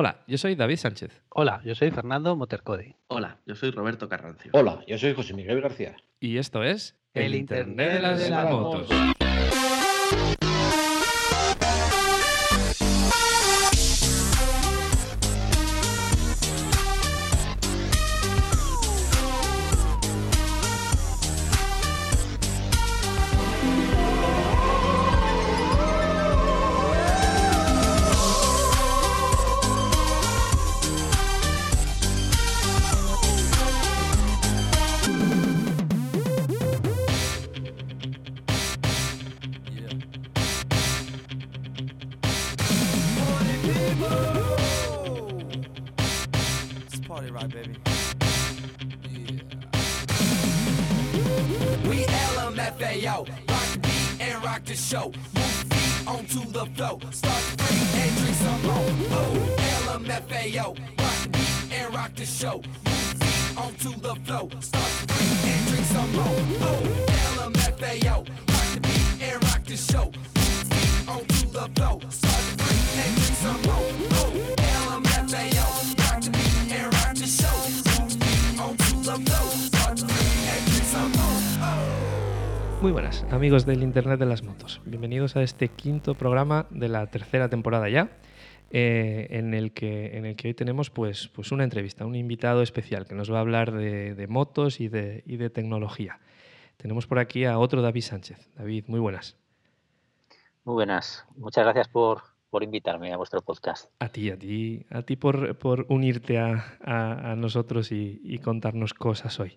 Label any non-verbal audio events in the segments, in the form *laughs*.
Hola, yo soy David Sánchez. Hola, yo soy Fernando Motercode. Hola, yo soy Roberto Carrancio. Hola, yo soy José Miguel García. Y esto es El Internet de las motos. It's amigos del Internet de las Motos. Bienvenidos a este quinto programa de la tercera temporada ya, eh, en, el que, en el que hoy tenemos pues, pues una entrevista, un invitado especial que nos va a hablar de, de motos y de, y de tecnología. Tenemos por aquí a otro David Sánchez. David, muy buenas. Muy buenas. Muchas gracias por, por invitarme a vuestro podcast. A ti, a ti, a ti por, por unirte a, a- a nosotros y, y contarnos cosas hoy.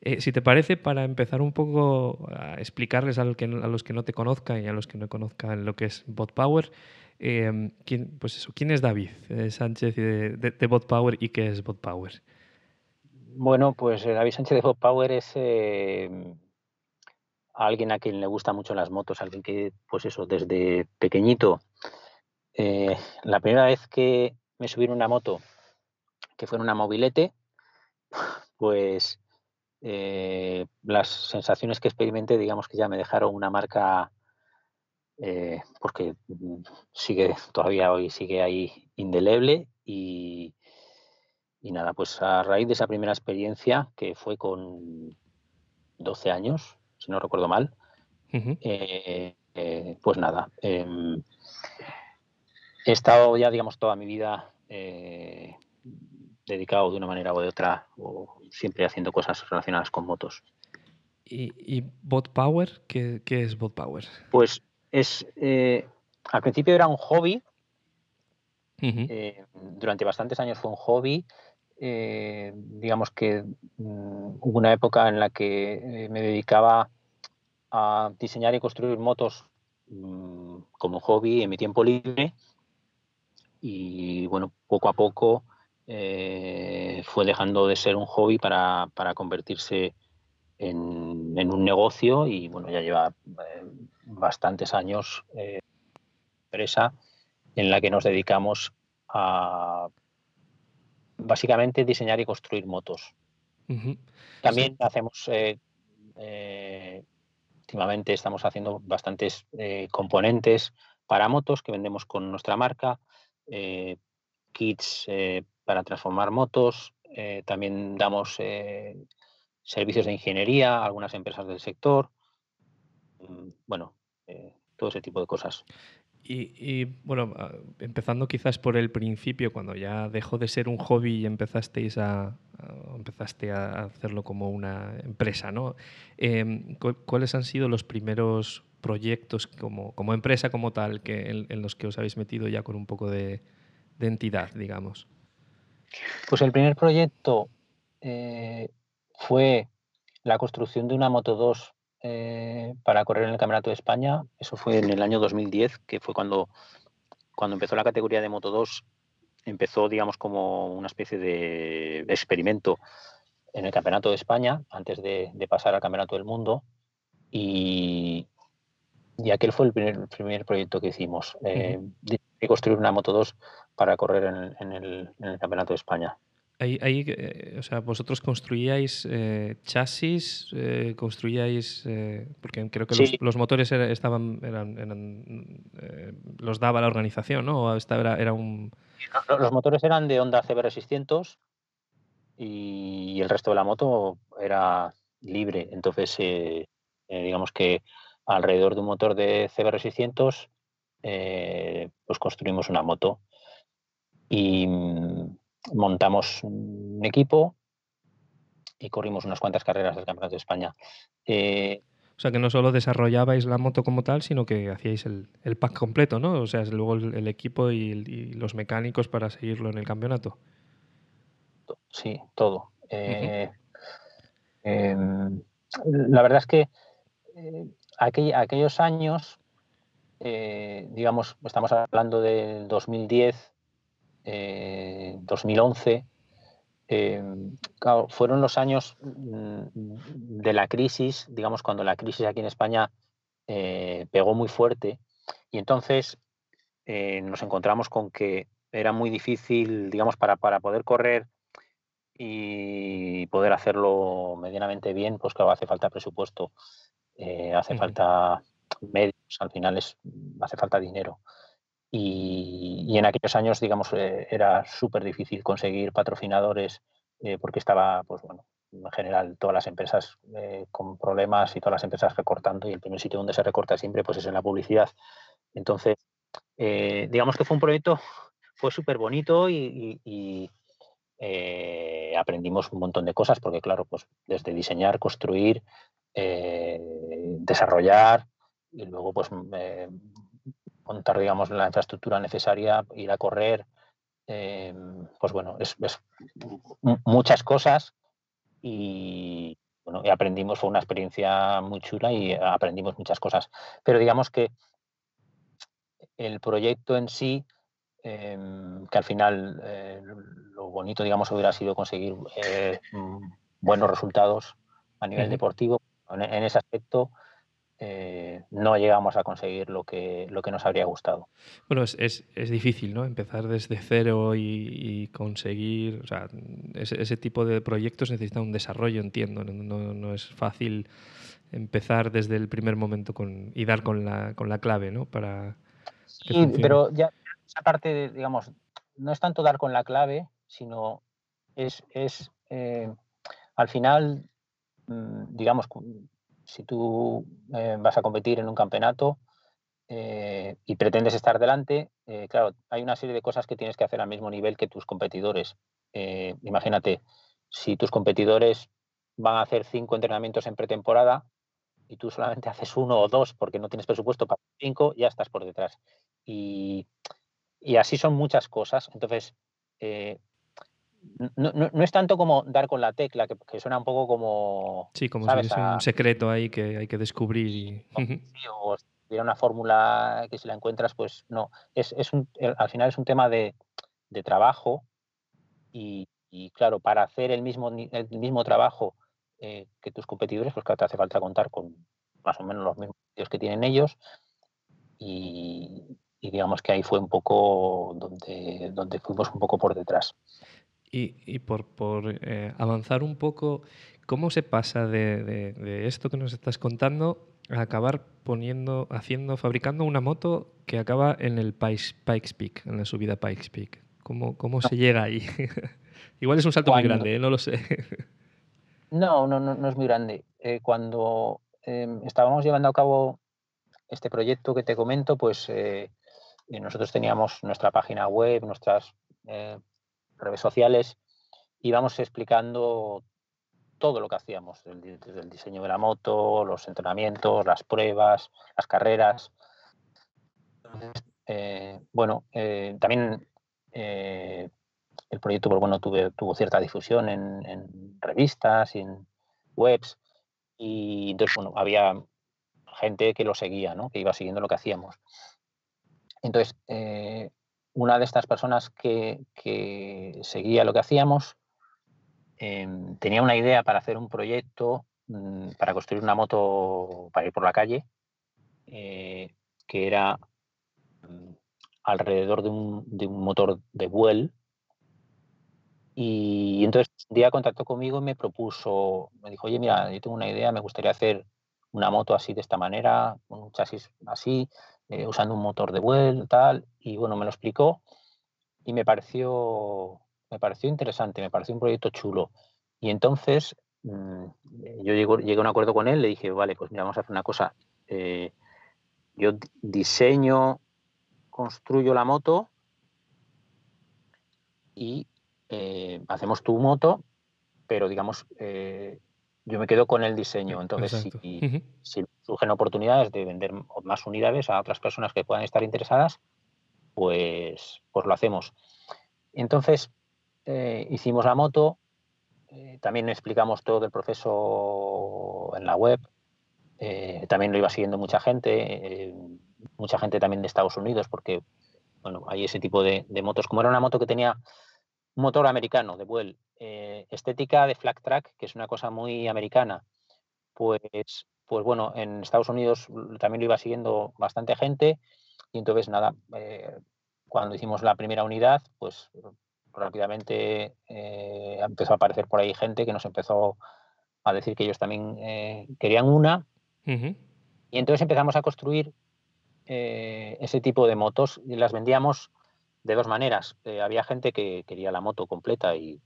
Eh, si te parece, para empezar un poco a explicarles a los que no te conozcan y a los que no conozcan lo que es Bot Power, eh, ¿quién, pues eso, ¿quién es David eh, Sánchez de, de, Bot Power y qué es Bot Power? Bueno, pues eh, David Sánchez de Hot Power es eh, alguien a quien le gustan mucho las motos, alguien que, pues eso, desde pequeñito, eh, la primera vez que me subí en una moto, que fue en una mobilete, pues eh, las sensaciones que experimenté, digamos que ya me dejaron una marca, eh, porque mm, sigue todavía hoy, sigue ahí indeleble y, y nada, pues a raíz de esa primera experiencia, que fue con 12 años, si no recuerdo mal, eh, eh, pues nada, em, he estado ya, digamos, toda mi vida eh, dedicado de una manera o de otra, o siempre haciendo cosas relacionadas con motos. ¿Y, y Bot Power? ¿Qué, qué es Bot Power? Pues es, eh, al principio era un hobby, eh, durante bastantes años fue un hobby. eh, digamos que mm, hubo una época en la que me dedicaba a diseñar y construir motos mm, como hobby en mi tiempo libre. Y bueno, poco a poco eh, fue dejando de ser un hobby para, para convertirse en, en un negocio y bueno, ya lleva eh, bastantes años eh, empresa en la que nos dedicamos a básicamente diseñar y construir motos. También hacemos, últimamente estamos haciendo bastantes componentes para motos que vendemos con nuestra marca, kits para transformar motos, eh, también damos eh, servicios de ingeniería a algunas empresas del sector, mm, bueno, eh, todo ese tipo de cosas. Y, y, bueno, ah, empezando quizás por el principio, cuando ya dejó de ser un hobby y empezasteis a, empezaste a hacerlo como una empresa, ¿no? Cu- ¿Cuáles han sido los primeros proyectos como, como empresa como tal que, en, los que os habéis metido ya con un poco de entidad, digamos? Pues el primer proyecto eh, fue la construcción de una Moto 2 eh, para correr en el Campeonato de España. Eso fue en el año 2010, que fue cuando, cuando empezó la categoría de Moto 2. Empezó, digamos, como una especie de experimento en el Campeonato de España antes de, de pasar al Campeonato del Mundo. Y, y aquel fue el primer, primer proyecto que hicimos, eh, de construir una Moto 2 para correr en, en el, en el Campeonato de España. Ahí, ahí, eh, o sea, vosotros construíais eh, chasis, eh, construíais, porque creo que los, Sí. los motores era- estaban, eran, eran, los daba la organización, ¿no? O esta era, era un... Los motores eran de Honda CBR 600 y el resto de la moto era libre. Entonces, digamos que alrededor de un motor de CBR 600, eh, pues construimos una moto y mm, montamos un equipo y corrimos unas cuantas carreras del Campeonato de España. O sea, que no solo desarrollabais la moto como tal, sino que hacíais el, pack completo, ¿no? O sea, luego el, equipo y, los mecánicos para seguirlo en el campeonato. Sí, todo. Eh, em, la verdad es que eh, aquellos años, eh, digamos, estamos hablando del 2010, 2011, Em, fueron los años mm, de la crisis, digamos, cuando la crisis aquí en España eh, pegó muy fuerte. Y entonces eh, nos encontramos con que era muy difícil, digamos, para, para poder correr y poder hacerlo medianamente bien, pues claro, hace falta presupuesto, eh, hace falta medios, al final es, hace falta dinero. Y, en aquellos años, digamos, eh, era súper difícil conseguir patrocinadores eh, porque estaba, pues bueno, en general todas las empresas eh, con problemas y todas las empresas recortando y el primer sitio donde se recorta siempre pues es en la publicidad. Entonces, digamos que fue un proyecto, fue súper bonito y, y aprendimos un montón de cosas porque claro, pues desde diseñar, construir, desarrollar y luego pues montar, digamos, la infraestructura necesaria, ir a correr, em, pues bueno, es, muchas cosas y, bueno, y aprendimos, fue una experiencia muy chula y aprendimos muchas cosas. Pero digamos que el proyecto en sí, em, que al final eh, lo bonito, digamos, hubiera sido conseguir eh, buenos resultados a nivel deportivo. en, ese aspecto, eh, no llegamos a conseguir lo que, lo que nos habría gustado. Bueno, es, es, difícil, ¿no? Empezar desde cero y, conseguir, o sea, ese, tipo de proyectos necesita un desarrollo, entiendo, no, no, es fácil empezar desde el primer momento con, y dar con la, con la clave, ¿no? Para sí, pero ya esa parte, digamos, no es tanto dar con la clave, sino es, es eh, al final, mm, digamos, si tú eh, vas a competir en un campeonato eh, y pretendes estar delante, eh, claro, hay una serie de cosas que tienes que hacer al mismo nivel que tus competidores. imagínate, si tus competidores van a hacer cinco entrenamientos en pretemporada y tú solamente *laughs* haces uno o dos porque no tienes presupuesto para cinco, ya estás por detrás. Y, y así son muchas cosas. Entonces, no, no, es tanto como dar con la tecla, que, suena un poco como. Sí, como si un secreto ahí que hay que descubrir. Y... *laughs* o si hubiera una fórmula que si la encuentras, pues no. Es, es un, al final es un tema de, de trabajo y, y, claro, para hacer el mismo, el mismo trabajo eh, que tus competidores, pues claro, te hace falta contar con más o menos los mismos medios que tienen ellos y, y digamos que ahí fue un poco donde, donde fuimos un poco por detrás. Y, por, eh, avanzar un poco, ¿cómo se pasa de, esto que nos estás contando a acabar poniendo, haciendo, fabricando una moto que acaba en el Pikes, Peak, en la subida Pikes Peak? ¿Cómo, cómo se llega ahí? *laughs* Igual es un salto muy grande, ¿eh? no lo sé. *laughs* no, no, no, es muy grande. Eh, cuando em, estábamos llevando a cabo este proyecto que te comento, pues nosotros teníamos nuestra página web, nuestras redes sociales, íbamos explicando todo lo que hacíamos, desde el diseño de la moto, los entrenamientos, las pruebas, las carreras. Eh, bueno, eh, también eh, el proyecto pues, bueno, tuvo cierta difusión en, revistas y en webs y entonces bueno, había gente que lo seguía, ¿no? que iba siguiendo lo que hacíamos. Entonces, una de estas personas que, seguía lo que hacíamos em, tenía una idea para hacer un proyecto mm, para construir una moto para ir por la calle, eh, que era mm, alrededor de un, motor de Buell. Y, entonces un día contactó conmigo y me propuso, me dijo, oye, mira, yo tengo una idea, me gustaría hacer una moto así de esta manera, un chasis así, eh, usando un motor de Well, tal, y bueno, me lo explicó. y me pareció, me pareció interesante, me pareció un proyecto chulo. Y entonces mm, yo llegué, a un acuerdo con él, le dije, vale, pues mira, vamos a hacer una cosa. Eh, yo diseño, construyo la moto y eh, hacemos tu moto, pero digamos, yo me quedo con el diseño. Entonces, si, surgen oportunidades de vender más unidades a otras personas que puedan estar interesadas, pues, pues lo hacemos. Entonces, eh, hicimos la moto, también explicamos todo el proceso en la web, también lo iba siguiendo mucha gente, mucha gente también de Estados Unidos, porque bueno, hay ese tipo de, motos. Como era una moto que tenía un motor americano de Buell, eh, estética de flat track, que es una cosa muy americana, pues, pues bueno, en Estados Unidos también lo iba siguiendo bastante gente y entonces nada, eh, cuando hicimos la primera unidad, pues rápidamente eh, empezó a aparecer por ahí gente que nos empezó a decir que ellos también querían una. Y entonces empezamos a construir eh, ese tipo de motos y las vendíamos de dos maneras. Eh, había gente que quería la moto completa y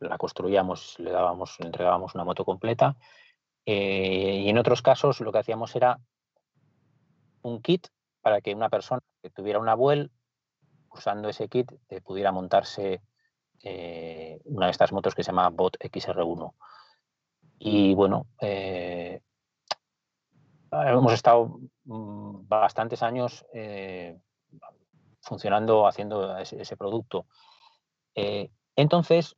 la construíamos, le dábamos, le entregábamos una moto completa. Eh, y en otros casos lo que hacíamos era un kit para que una persona que tuviera una Buell, usando ese kit, pudiera montarse una de estas motos que se llama Bot XR1. Y bueno, hemos estado mm, bastantes años eh, funcionando, haciendo ese, producto. Eh, entonces,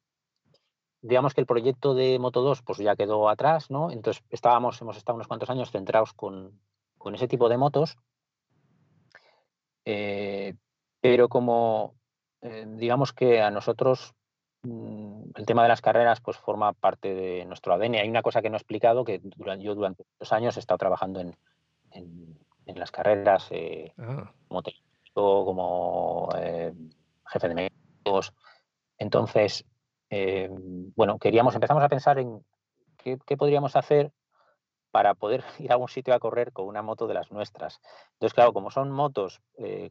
digamos que el proyecto de Moto 2 pues ya quedó atrás, ¿no? Entonces estábamos, hemos estado unos cuantos años centrados con, ese tipo de motos. Eh, pero como digamos que a nosotros Mm, el tema de las carreras pues forma parte de nuestro ADN. Hay una cosa que no he explicado, que yo durante dos años he estado trabajando en, las carreras eh, ah. como como eh, jefe de medios. Entonces, eh, bueno, queríamos, empezamos a pensar en qué, podríamos hacer para poder *laughs* ir a un sitio a correr con una moto de las nuestras. Entonces, claro, como son motos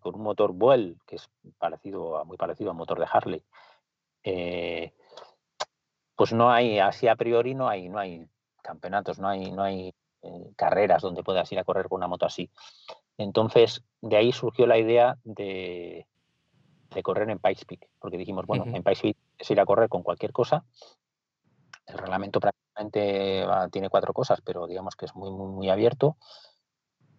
con un motor Buell, que es parecido muy parecido al motor de Harley, eh, pues no hay, así a priori no hay, no hay campeonatos, no hay, no hay eh, carreras donde puedas ir a correr con una moto así. Entonces, de ahí surgió la idea de, correr en Pikes Peak, porque dijimos, bueno, en Pikes Peak es ir a correr con cualquier cosa. El reglamento prácticamente tiene cuatro cosas, pero digamos que es muy, muy, muy abierto.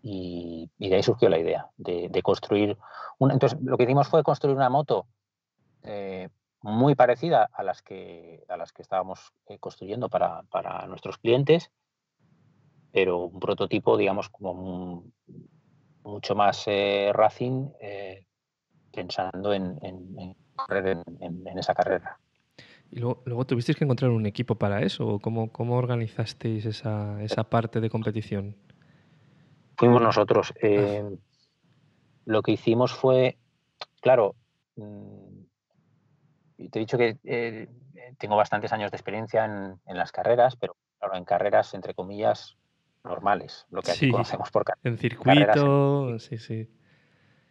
Y, de ahí surgió la idea de, construir una. Entonces, lo que hicimos fue construir una moto eh, muy parecida a las que, a las que estábamos eh, construyendo para, nuestros clientes, pero un prototipo, digamos, como mucho más eh, racing, eh, pensando en, en, en, esa carrera. ¿Y luego, tuvisteis que encontrar un equipo para eso? ¿Cómo, cómo organizasteis esa, esa parte de competición? Fuimos nosotros. Ah. Lo que hicimos fue, claro, mm, te he dicho que eh, tengo bastantes años de experiencia en, las carreras, pero claro, en carreras, entre comillas, normales, lo que aquí conocemos por carreras. En circuito, sí, sí.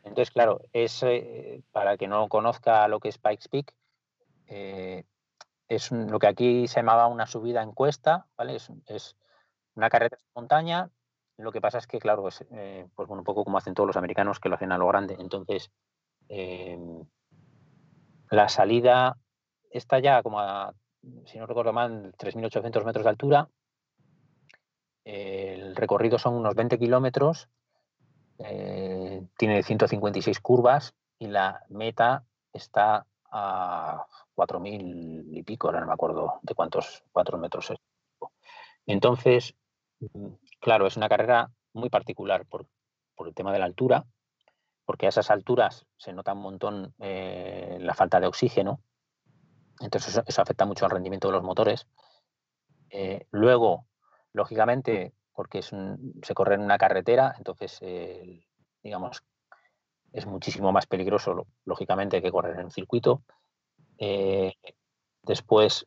Entonces, claro, es, eh, para que no conozca lo que es Pikes Peak, eh, es lo que aquí se llamaba una subida en cuesta, ¿vale? Es, una carrera de montaña. Lo que pasa es que, claro, pues, pues bueno, un poco como hacen todos los americanos que lo hacen a lo grande. Entonces, la salida está ya como a, si no recuerdo mal, 3.800 metros de altura. El recorrido son unos 20 kilómetros, eh, tiene 156 curvas y la meta está a 4.000 y pico, ahora no me acuerdo de cuántos, cuatro metros es. Entonces, mm, claro, es una carrera muy particular por, el tema de la altura, porque a esas alturas se nota un montón eh, la falta de oxígeno, entonces eso, afecta mucho al rendimiento de los motores. Eh, luego, lógicamente, porque se corre en una carretera, entonces, digamos, es muchísimo más peligroso, lógicamente, que correr en un circuito. Eh, después,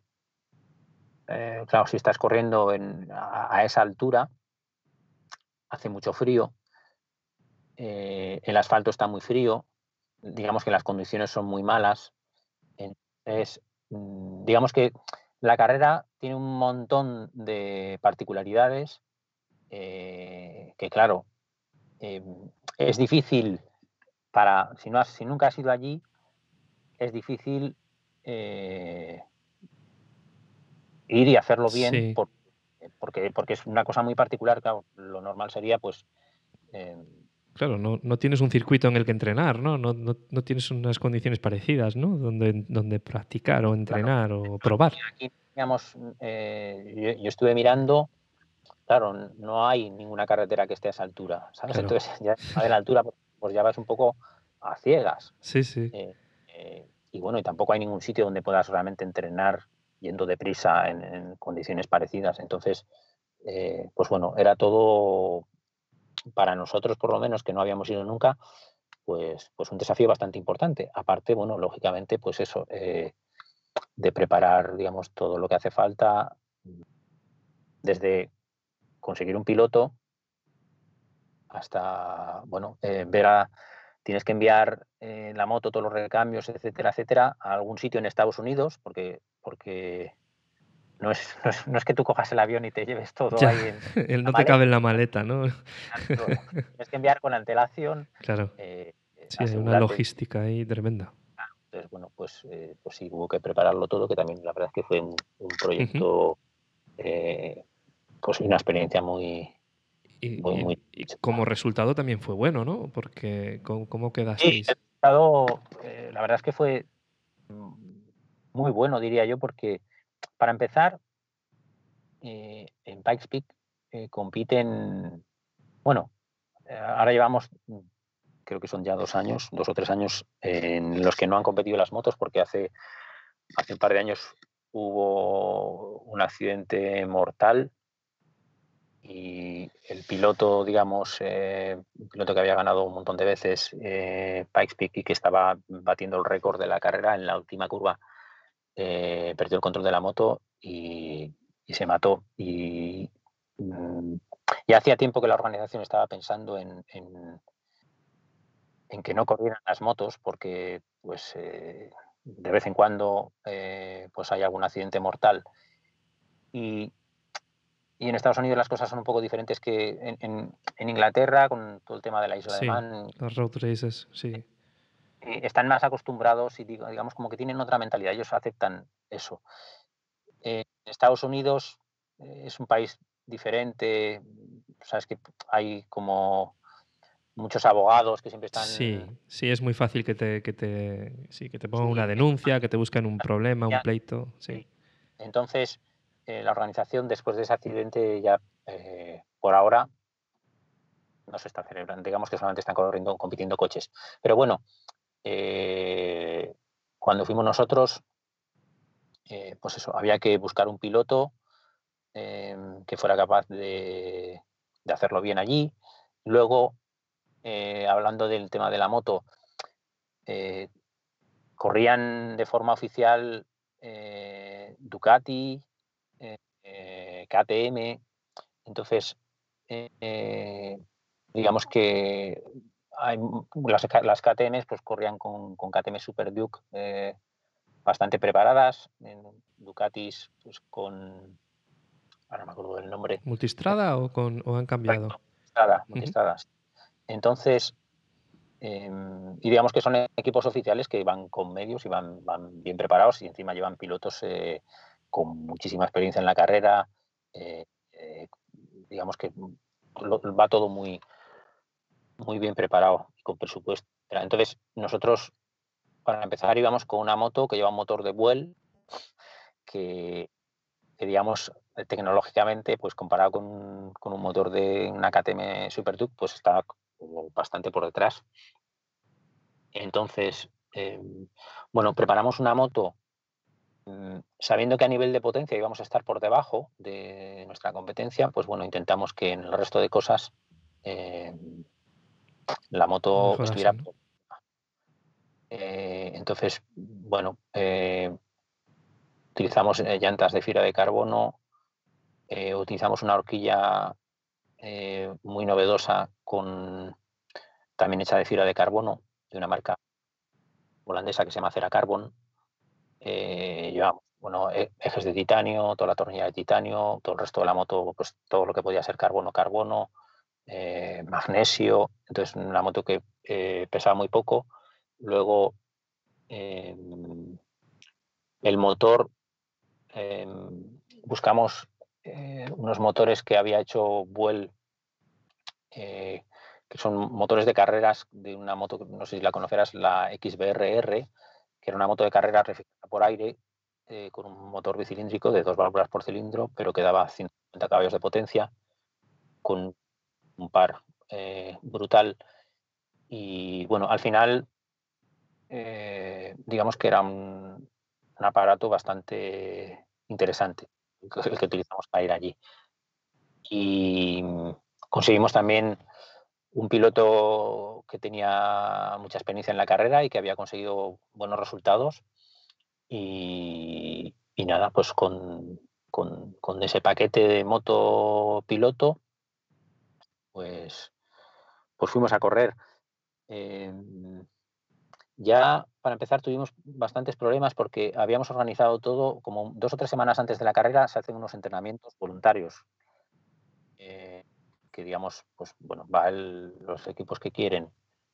claro, si estás corriendo a esa altura, hace mucho frío, eh, el asfalto está muy frío, digamos que las condiciones son muy malas. Entonces, mm, digamos que la carrera tiene un montón de particularidades eh, que, claro, em, es difícil para, si, no si nunca has ido allí, es difícil eh, ir y hacerlo bien porque, porque es una cosa muy particular. Claro, lo normal sería, pues, em, Claro, no, no, tienes un circuito en el que entrenar, ¿no? No, no, no tienes unas condiciones parecidas, ¿no? Donde, donde practicar o entrenar o probar. Aquí, digamos, eh, yo, estuve mirando, claro, no hay ninguna carretera que esté a esa altura, ¿sabes? Entonces, ya a la altura, pues ya vas un poco a ciegas. Sí, sí. Eh, eh, y bueno, y tampoco hay ningún sitio donde puedas realmente entrenar yendo deprisa en, en condiciones parecidas. Entonces, pues bueno, era todo para nosotros por lo menos, que no habíamos ido nunca, pues, pues un desafío bastante importante. Aparte, bueno, lógicamente, pues eso, eh, de preparar, digamos, todo lo que hace falta, desde conseguir un piloto hasta, bueno, eh, ver a, tienes que enviar eh, la moto, todos los recambios, etcétera, etcétera, a algún sitio en Estados Unidos, porque, porque no es, no es, que tú cojas el avión y te lleves todo ahí. En, *laughs* no te cabe en la maleta, ¿no? *laughs* Tienes que enviar con antelación. Claro. Eh, sí, hay una logística ahí tremenda. Entonces, bueno, pues, eh, pues sí, hubo que prepararlo todo, que también la verdad es que fue un, proyecto, eh, pues una experiencia muy, y, como resultado también fue bueno, ¿no? Porque ¿cómo, quedasteis? Sí, el resultado, la verdad es que fue muy bueno, diría yo, porque para empezar, eh, en Pikes Peak eh, compiten, bueno, eh, ahora llevamos, creo que son ya dos años, dos o tres años en los que no han competido las motos porque hace, hace un par de años hubo un accidente mortal y el piloto, digamos, un piloto que había ganado un montón de veces Pikes Peak y que estaba batiendo el récord de la carrera en la última curva, eh, perdió el control de la moto y, se mató. Y mm, ya hacía tiempo que la organización estaba pensando en, en, que no corrieran las motos porque pues eh, de vez en cuando eh, pues hay algún accidente mortal. Y, en Estados Unidos las cosas son un poco diferentes que en, Inglaterra con todo el tema de la isla de Man. Las road races, sí. Eh, están más acostumbrados y digamos como que tienen otra mentalidad, ellos aceptan eso. Eh, Estados Unidos eh, es un país diferente, sabes que hay como muchos abogados que siempre están... Sí, sí, es muy fácil que te, que te, sí, que te pongan una denuncia, que te busquen un problema, un pleito. Sí. Entonces, la organización después de ese accidente ya por ahora no se está celebrando, digamos que solamente están corriendo, compitiendo coches. Pero bueno, eh, cuando fuimos nosotros, eh, pues eso, había que buscar un piloto em, que fuera capaz de, hacerlo bien allí. Luego, eh, hablando del tema de la moto, corrían de forma oficial Ducati, KTM, entonces digamos que las, las KTM pues corrían con, con KTM Super Duke eh, bastante preparadas, en Ducatis pues con ahora me acuerdo del nombre. ¿Multistrada o, con, o han cambiado? multistrada, multistradas. Entonces, em, y digamos que son equipos oficiales que van con medios y van, van bien preparados y encima llevan pilotos eh, con muchísima experiencia en la carrera. Eh, digamos que va todo muy, muy bien preparado y con presupuesto. Entonces, nosotros, para empezar, íbamos con una moto que lleva un motor de Buell, que, digamos, tecnológicamente, pues comparado con, un motor de una KTM Super Duke, pues está bastante por detrás. Entonces, em, bueno, preparamos una moto mm, sabiendo que a nivel de potencia íbamos a estar por debajo de nuestra competencia, pues bueno, intentamos que en el resto de cosas em, la moto estuviera... Eh, entonces, bueno, eh, utilizamos eh, llantas de fibra de carbono, utilizamos una horquilla muy novedosa con también hecha de fibra de carbono de una marca holandesa que se llama Cera Carbon. Llevamos bueno, e- ejes de titanio, toda la tornilla de titanio, todo el resto de la moto, pues todo lo que podía ser carbono, carbono, eh, magnesio. Entonces, una moto que eh, pesaba muy poco. Luego, em, el motor, em, buscamos eh, unos motores que había hecho Buell, que son motores de carreras de una moto, no sé si la conocerás, la XBRR, que era una moto de carreras refrigerada por aire con un motor bicilíndrico de dos válvulas por cilindro, pero que daba 150 caballos de potencia, con un par eh, brutal. Y bueno, al final, eh, digamos que era un, aparato bastante interesante el que, utilizamos para ir allí. Y conseguimos también un piloto que tenía mucha experiencia en la carrera y que había conseguido buenos resultados. Y, y nada, pues con, con, con ese paquete de moto piloto, pues, pues fuimos a correr. Eh, ya para empezar tuvimos bastantes problemas porque habíamos organizado todo, como dos o tres semanas antes de la carrera se hacen unos entrenamientos voluntarios. Eh, que digamos, pues bueno, va el- los equipos que quieren,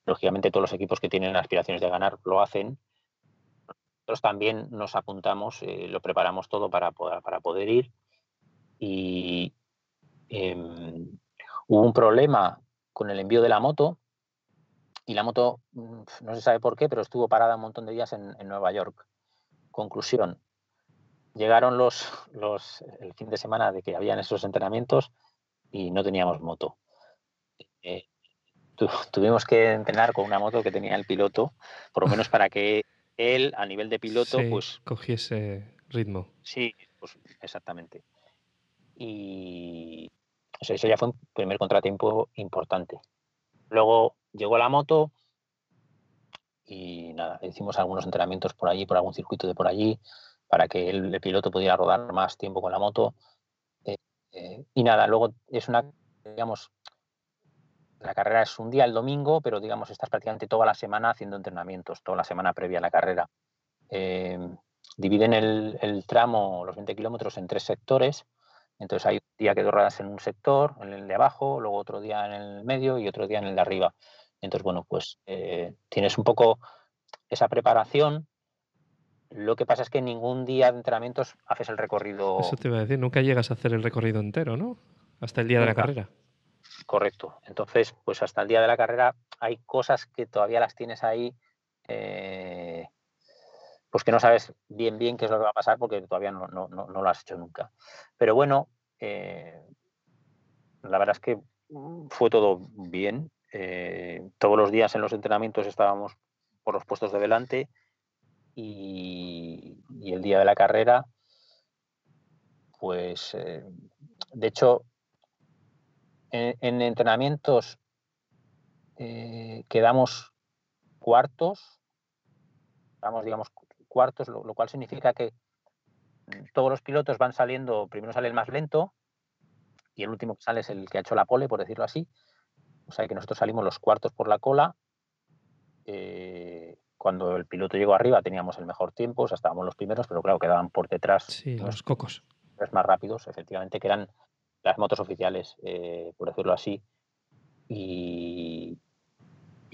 lógicamente todos los equipos que tienen aspiraciones de ganar lo hacen. Nosotros también nos apuntamos, eh, lo preparamos todo para, poder- para poder ir. Y em, hubo un problema con el envío de la moto y la moto, mm, no se sabe por qué, pero estuvo parada un montón de días en, en Nueva York. Conclusión, llegaron los, los, el fin de semana de que habían esos entrenamientos y no teníamos moto. Eh, tu- tuvimos que entrenar con una moto que tenía el piloto, por lo menos para que él, a nivel de piloto, Sí, pues cogiese ritmo. Sí, pues exactamente. Y eso ya fue un primer contratiempo importante. Luego llegó la moto y nada, hicimos algunos entrenamientos por allí, por algún circuito de por allí, para que el, el piloto pudiera rodar más tiempo con la moto. Eh, eh, y nada, luego es una, digamos, la carrera es un día el domingo, pero digamos, estás prácticamente toda la semana haciendo entrenamientos, toda la semana previa a la carrera. Eh, dividen el, el tramo, los 20 kilómetros, en tres sectores. Entonces hay un día que ruedas en un sector, en el de abajo, luego otro día en el medio y otro día en el de arriba. Entonces, bueno, pues eh, tienes un poco esa preparación. Lo que pasa es que ningún día de entrenamientos haces el recorrido Eso te iba a decir, nunca llegas a hacer el recorrido entero, ¿no? Hasta el día de la carrera. correcto. Entonces, pues hasta el día de la carrera hay cosas que todavía las tienes ahí, eh, pues que no sabes bien bien qué es lo que va a pasar porque todavía no, no, no- no lo has hecho nunca. Pero bueno, eh, la verdad es que mm, fue todo bien. eh, todos los días en los entrenamientos estábamos por los puestos de delante y, el día de la carrera, pues eh, de hecho en, en entrenamientos quedamos cuartos, digamos, cuartos, lo, lo cual significa que todos los pilotos van saliendo, primero sale el más lento y el último que sale es el que ha hecho la pole, por decirlo así. O sea que nosotros salimos los cuartos por la cola. eh, cuando el piloto llegó arriba teníamos el mejor tiempo, o sea, estábamos los primeros, pero claro, quedaban por detrás Sí, los los cocos. tres más rápidos, efectivamente, que eran las motos oficiales, eh, por decirlo así. Y,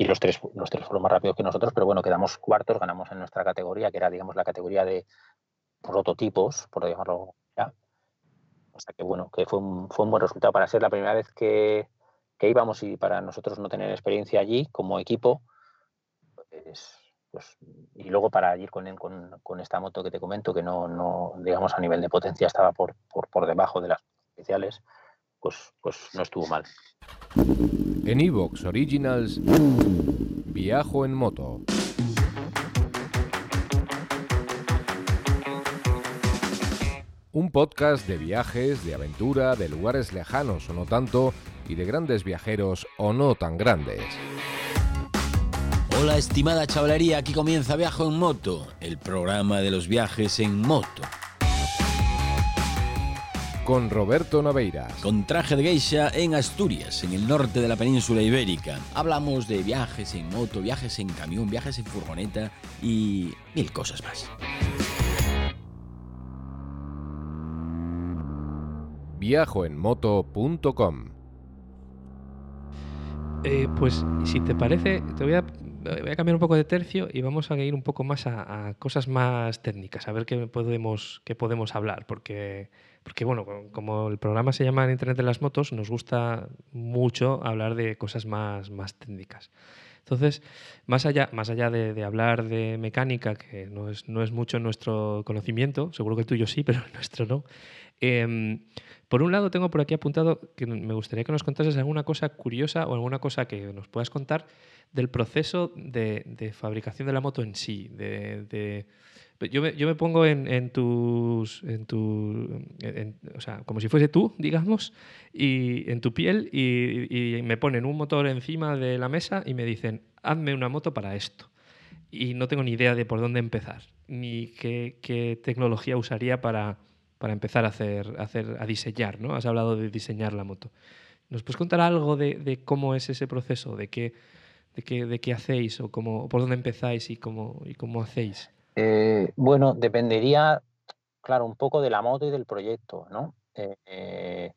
y los, tres, los tres fueron más rápidos que nosotros, pero bueno, quedamos cuartos, ganamos en nuestra categoría, que era, digamos, la categoría de prototipos, por llamarlo ya. O sea que bueno, que fue un, fue un buen resultado para ser la primera vez que, que íbamos y para nosotros no tener experiencia allí como equipo. Pues, pues, y luego para ir con, con, con, esta moto que te comento, que no, no, digamos, a nivel de potencia estaba por, por, por debajo de las oficiales, pues, pues no estuvo mal. En Evox Originals, Viajo en moto. Un podcast de viajes, de aventura, de lugares lejanos o no tanto, y de grandes viajeros o no tan grandes. Hola estimada chavalería, aquí comienza Viajo en Moto, el programa de los viajes en moto. Con Roberto Naveiras. Con traje de geisha en Asturias, en el norte de la península ibérica. Hablamos de viajes en moto, viajes en camión, viajes en furgoneta y mil cosas más. Viajoenmoto.com Eh, pues si te parece, te voy a, voy a cambiar un poco de tercio y vamos a ir un poco más a, a cosas más técnicas, a ver qué podemos, qué podemos hablar, porque, porque bueno, co- como el programa se llama Internet de las Motos, nos gusta mucho hablar de cosas más, más técnicas. Entonces, más allá, más allá de, de hablar de mecánica, que no es, no es mucho nuestro conocimiento, seguro que el tuyo sí, *laughs* pero el nuestro no, em, por un lado, tengo por aquí apuntado que me gustaría que nos contases alguna cosa curiosa o alguna cosa que nos puedas contar del proceso de, de fabricación de la moto en sí. De, de- yo, me, yo me pongo en, en tus. En tu, en- o sea, como si fuese tú, digamos, y en tu piel, y, y me ponen un motor encima de la mesa y me dicen, hazme una moto para esto. Y no tengo ni idea de por dónde empezar, ni qué, qué tecnología usaría para, para empezar a hacer, a hacer, a diseñar, ¿no? Has hablado de diseñar la moto. ¿Nos puedes contar algo de, de cómo es ese proceso? ¿De qué, de qué, de qué hacéis? ¿O cómo, por dónde empezáis y cómo, y cómo hacéis? Eh, bueno, dependería, claro, un poco de la moto y del proyecto, ¿no? Eh, eh,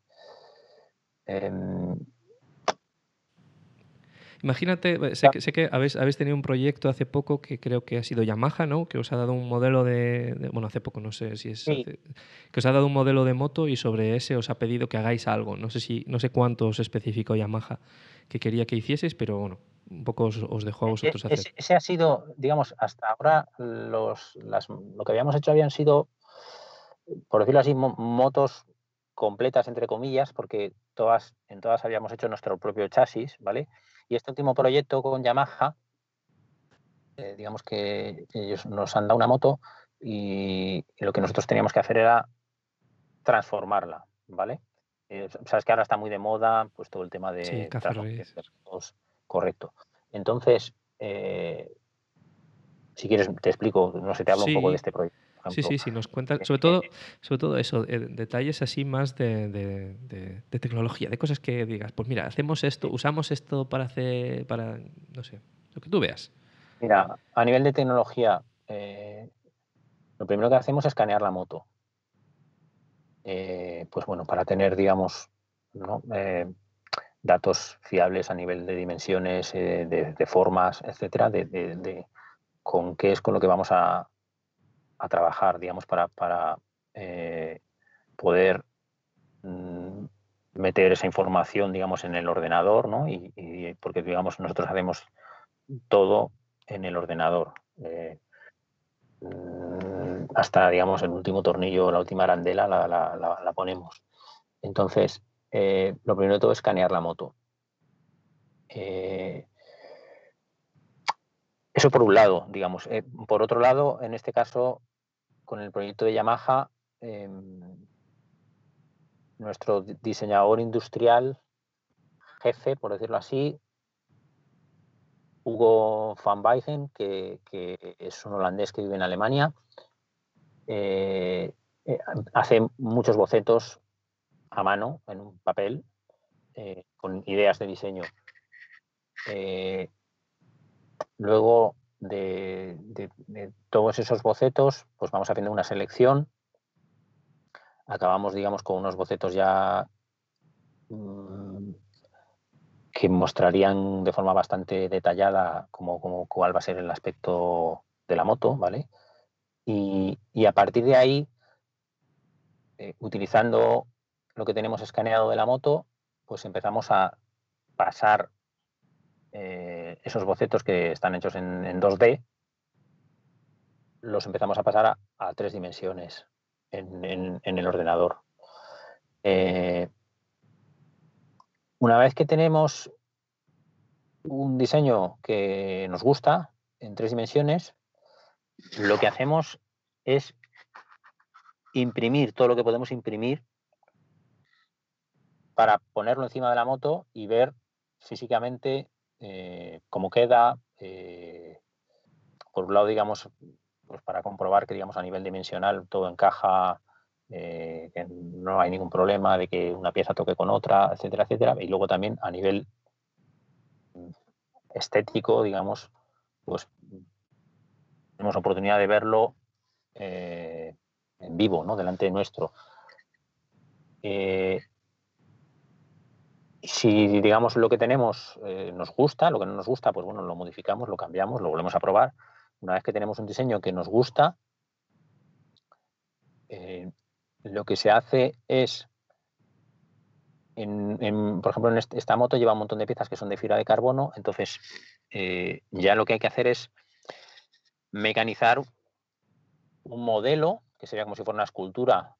em, Imagínate, sé que, sé que habéis, habéis tenido un proyecto hace poco que creo que ha sido Yamaha, ¿no? Que os ha dado un modelo de, de- bueno, hace poco, no sé si es, Sí. hace- que os ha dado un modelo de moto y sobre ese os ha pedido que hagáis algo. No sé si, no sé cuánto os especificó Yamaha que quería que hicieseis, pero bueno, un poco os, os dejó a vosotros ese, ha sido, digamos, hasta ahora los, las- lo que habíamos hecho habían sido, por decirlo así, mo- motos completas, entre comillas, porque todas, en todas habíamos hecho nuestro propio chasis, ¿vale? Y este último proyecto con Yamaha, eh, digamos que ellos nos han dado una moto y, y lo que nosotros teníamos que hacer era transformarla, ¿vale? Eh, sabes que ahora está muy de moda, pues todo el tema de Sí, correcto. Entonces, eh, si quieres te explico, no sé, te hablo un poco de este proyecto. Sí, sí, sí, nos cuentas, Eh, sobre todo, sobre todo eso, eh, detalles así más de, de- de- de tecnología, de cosas que digas, pues mira, hacemos esto, usamos esto para hacer, para, no sé, lo que tú veas. Mira, a nivel de tecnología, eh, lo primero que hacemos es escanear la moto. Eh, pues bueno, para tener, digamos, ¿no? Eh, datos fiables a nivel de dimensiones, eh, de, formas, etcétera, de, con qué es con lo que vamos a, a trabajar, digamos, para, para eh, poder mm, meter esa información, digamos, en el ordenador, ¿no? Y, porque, digamos, nosotros hacemos todo en el ordenador. eh, mm, hasta, digamos, el último tornillo, la última arandela la, la- la- la ponemos. Entonces, eh, lo primero de todo es escanear la moto. Eh, eso por un lado, digamos. Eh, por otro lado, en este caso, con el proyecto de Yamaha, em, nuestro di- diseñador industrial, jefe, por decirlo así, Hugo van Weigen, que, que es un holandés que vive en Alemania, hace muchos bocetos a mano en un papel eh, con ideas de diseño. Eh, luego de, todos esos bocetos, pues vamos haciendo una selección. Acabamos, digamos, con unos bocetos ya mm, que mostrarían de forma bastante detallada cómo, cuál va a ser el aspecto de la moto, ¿vale? Y, y a partir de ahí, eh, utilizando lo que tenemos escaneado de la moto, pues empezamos a pasar eh, esos bocetos que están hechos en, en 2D, los empezamos a pasar a, tres dimensiones en, en- en el ordenador. Eh, una vez que tenemos un diseño que nos gusta en tres dimensiones, lo que hacemos es imprimir todo lo que podemos imprimir para ponerlo encima de la moto y ver físicamente eh, cómo queda. eh, por un lado, digamos, pues para comprobar que a nivel dimensional todo encaja eh, que no hay ningún problema de que una pieza toque con otra, etcétera, etcétera. Y luego también a nivel estético, digamos, pues tenemos oportunidad de verlo en vivo, ¿no? Delante de nuestro. Si, digamos, lo que tenemos eh, nos gusta, lo que no nos gusta, pues bueno, lo modificamos, lo cambiamos, lo volvemos a probar. Una vez que tenemos un diseño que nos gusta, lo que se hace es por ejemplo, en esta moto lleva un montón de piezas que son de fibra de carbono, entonces eh, ya lo que hay que hacer es mecanizar un modelo, que sería como si fuera una escultura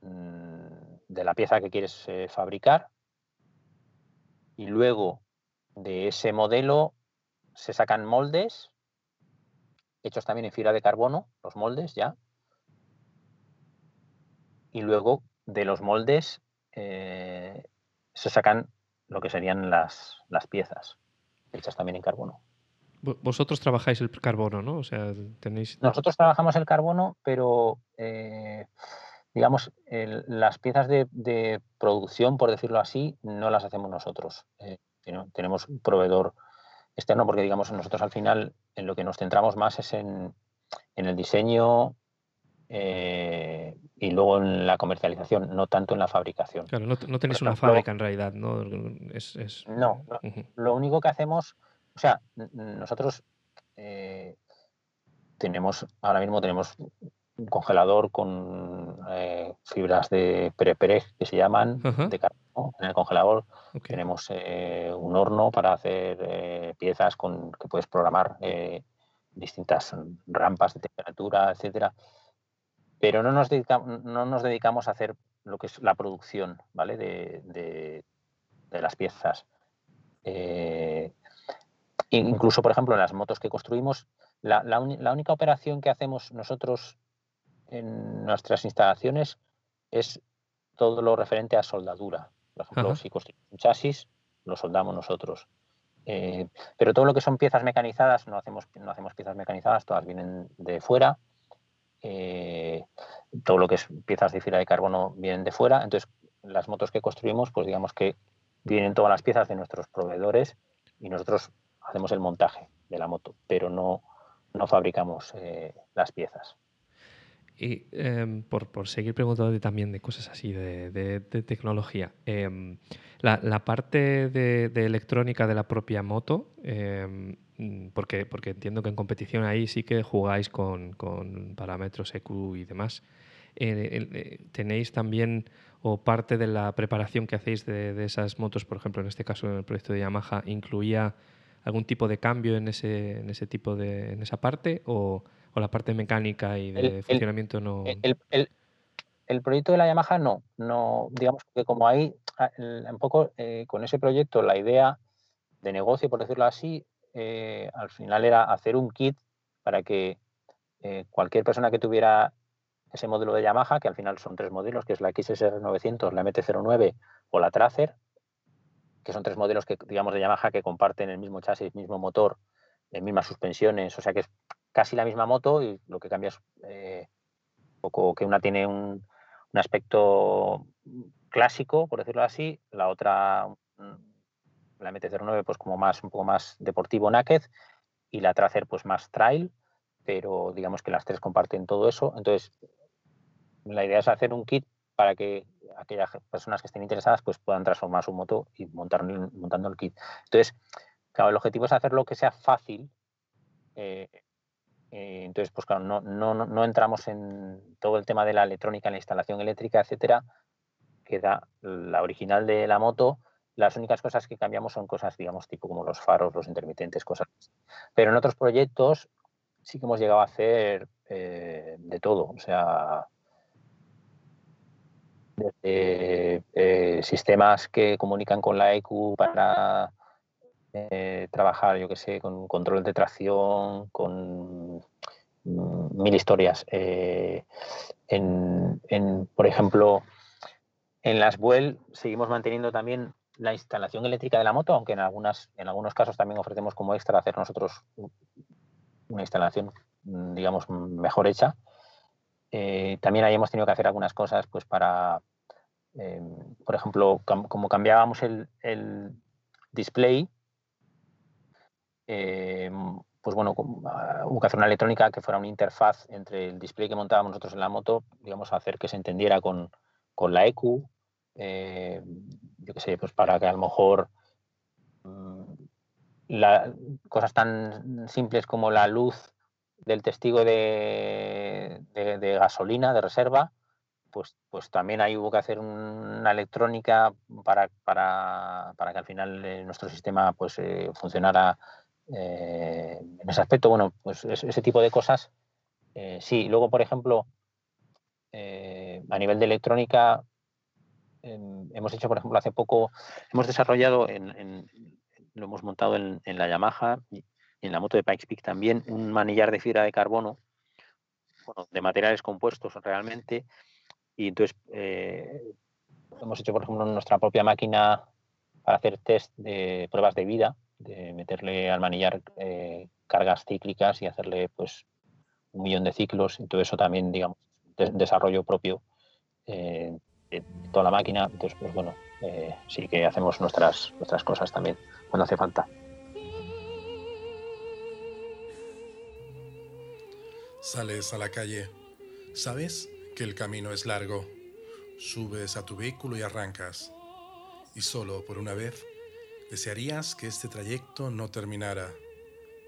mm, de la pieza que quieres eh, fabricar, y luego de ese modelo se sacan moldes, hechos también en fibra de carbono, los moldes ya, y luego de los moldes eh, se sacan lo que serían las, las, piezas, hechas también en carbono. Vosotros trabajáis el carbono, ¿no? O sea, tenéis... Nosotros trabajamos el carbono, pero eh, digamos, las piezas de, producción, por decirlo así, no las hacemos nosotros. Eh, tenemos un proveedor externo porque, digamos, nosotros al final en lo que nos centramos más es en, en el diseño, eh, y luego en la comercialización, no tanto en la fabricación. Claro, no, tenéis una fábrica en realidad, ¿no? Es, No, lo único que hacemos, o sea, nosotros eh, tenemos, ahora mismo tenemos un congelador con eh, fibras de perepere que se llaman, de carbono en el congelador. Tenemos un horno para hacer piezas con que puedes programar distintas rampas de temperatura, etcétera pero no nos, dedicamos, no nos dedicamos a hacer lo que es la producción ¿vale? de, las piezas. Eh, incluso, por ejemplo, en las motos que construimos, la, única operación que hacemos nosotros en nuestras instalaciones es todo lo referente a soldadura. Por ejemplo, si construimos un chasis, lo soldamos nosotros. Eh, pero todo lo que son piezas mecanizadas, no hacemos, no hacemos piezas mecanizadas, todas vienen de fuera eh, todo lo que es piezas de fibra de carbono vienen de fuera. Entonces, las motos que construimos, pues digamos que vienen todas las piezas de nuestros proveedores y nosotros hacemos el montaje de la moto, pero no, no fabricamos eh, las piezas. Y em, por, por, seguir preguntando también de cosas así, de, tecnología, em, la, parte de, electrónica de la propia moto, em, porque, porque entiendo que en competición ahí sí que jugáis con, con parámetros EQ y demás. Eh, eh, ¿Tenéis también o parte de la preparación que hacéis de, de, esas motos, por ejemplo, en este caso en el proyecto de Yamaha, incluía algún tipo de cambio en ese, en ese tipo de, en esa parte o o la parte mecánica y de funcionamiento no. El, proyecto de la Yamaha no, no, digamos que como ahí, ah, un poco eh, con ese proyecto, la idea de negocio, por decirlo así, eh, al final era hacer un kit para que eh, cualquier persona que tuviera ese modelo de Yamaha, que al final son tres modelos, que es la XSR 900, la MT-09 o la Tracer, que son tres modelos que, digamos, de Yamaha que comparten el mismo chasis, mismo motor, las mismas suspensiones, o sea que es casi la misma moto y lo que cambia es eh, poco que una tiene un, aspecto clásico, por decirlo así, la otra, mm, la MT-09, pues como más, un poco más deportivo naked y la Tracer pues más trail, pero digamos que las tres comparten todo eso. Entonces, la idea es hacer un kit para que aquellas personas que estén interesadas pues puedan transformar su moto y montar, montando el kit. Entonces, claro, el objetivo es hacerlo que sea fácil eh, eh, entonces, pues claro, no, no, no, entramos en todo el tema de la electrónica, la instalación eléctrica, etcétera. Queda la original de la moto. Las únicas cosas que cambiamos son cosas, digamos, tipo como los faros, los intermitentes, cosas. Pero en otros proyectos sí que hemos llegado a hacer eh, de todo. O sea, desde eh, sistemas que comunican con la EQ para eh, trabajar, yo que sé, con control de tracción, con mm, mil historias. Eh, en, por ejemplo, en las Buell seguimos manteniendo también la instalación eléctrica de la moto, aunque en, algunas, en algunos casos también ofrecemos como extra hacer nosotros una instalación, mm, digamos, mejor hecha. Eh, también ahí hemos tenido que hacer algunas cosas pues para, por ejemplo, como cambiábamos el, display, em, pues bueno, hubo que hacer una electrónica que fuera una interfaz entre el display que montábamos nosotros en la moto, digamos, hacer que se entendiera con, la EQ, eh, yo qué sé, pues para que a lo mejor mm, cosas tan simples como la luz del testigo de, gasolina de reserva, pues, pues también ahí hubo que hacer una electrónica para, para, para que al final eh, nuestro sistema pues, eh, funcionara eh, en ese aspecto. Bueno, pues ese tipo de cosas, sí. Luego, por ejemplo, a nivel de electrónica, em, hemos hecho, por ejemplo, hace poco, hemos desarrollado, en, lo hemos montado en, la Yamaha en la moto de Pikes Peak también un manillar de fibra de carbono, de materiales compuestos realmente. Y entonces eh, hemos hecho, por ejemplo, nuestra propia máquina para hacer test de pruebas de vida, de meterle al manillar eh, cargas cíclicas y hacerle pues un millón de ciclos. Y todo eso también, digamos, desarrollo propio eh, de toda la máquina. Entonces, pues bueno, sí que hacemos nuestras, nuestras cosas también cuando hace falta. Sales a la calle. Sabes que el camino es largo. Subes a tu vehículo y arrancas. Y solo por una vez desearías que este trayecto no terminara,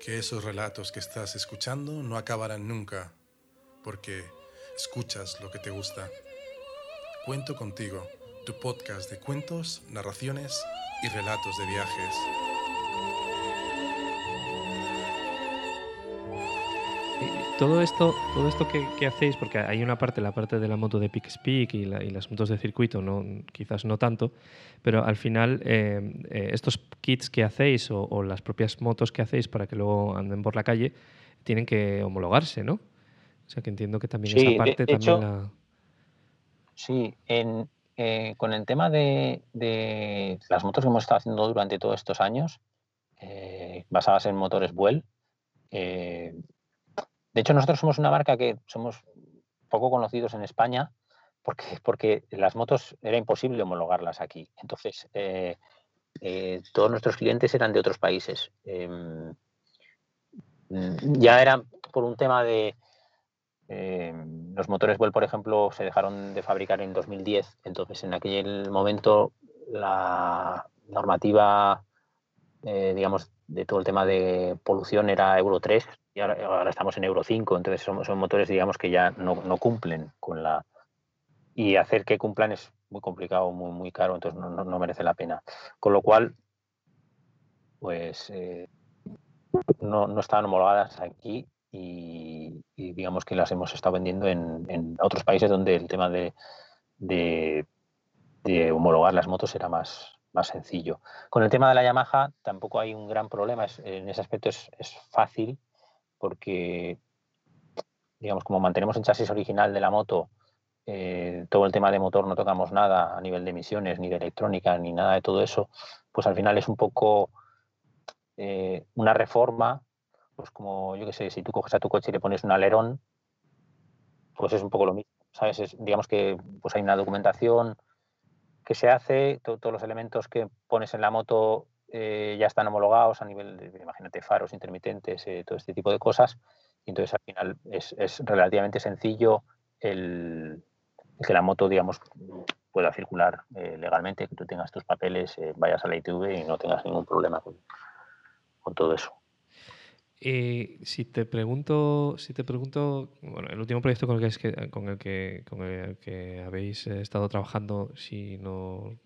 que esos relatos que estás escuchando no acabaran nunca, porque escuchas lo que te gusta. Cuento contigo, tu podcast de cuentos, narraciones y relatos de viajes. Todo esto, todo esto que, hacéis, porque hay una parte, la parte de la moto de Peak Speak y, las motos de circuito, no, quizás no tanto, pero al final eh, eh, estos kits que hacéis o, las propias motos que hacéis para que luego anden por la calle tienen que homologarse, ¿no? O sea que entiendo que también esa parte también la... Sí, eh, con el tema de, las motos que hemos estado haciendo durante todos estos años, basadas en motores Buell, de hecho, nosotros somos una marca que somos poco conocidos en España porque, porque las motos era imposible homologarlas aquí. Entonces, eh, eh, todos nuestros clientes eran de otros países. Em, ya era por un tema de... Em, los motores Well, por ejemplo, se dejaron de fabricar en 2010. Entonces, en aquel momento, la normativa, eh, digamos, de todo el tema de polución era Euro 3, y ahora, estamos en Euro 5, entonces son, son motores, digamos, que ya no, cumplen con la... Y hacer que cumplan es muy complicado, muy, muy caro, entonces no, merece la pena. Con lo cual, pues eh, no, no estaban homologadas aquí y, digamos que las hemos estado vendiendo en, otros países donde el tema de, de, homologar las motos era más, más sencillo. Con el tema de la Yamaha tampoco hay un gran problema, en ese aspecto es, es fácil porque, digamos, como mantenemos el chasis original de la moto, eh, todo el tema de motor no tocamos nada a nivel de emisiones, ni de electrónica, ni nada de todo eso, pues al final es un poco eh, una reforma, pues como, yo qué sé, si tú coges a tu coche y le pones un alerón, pues es un poco lo mismo, ¿sabes? digamos que pues hay una documentación que se hace, todos los elementos que pones en la moto eh, ya están homologados a nivel de, imagínate, faros intermitentes, eh, todo este tipo de cosas. Entonces al final es, relativamente sencillo el, que la moto, digamos, pueda circular eh, legalmente, que tú tengas tus papeles, vayas a la ITV y no tengas ningún problema con todo eso. Eh, si te pregunto, si te pregunto, bueno, el último proyecto con el que, habéis estado trabajando, si no,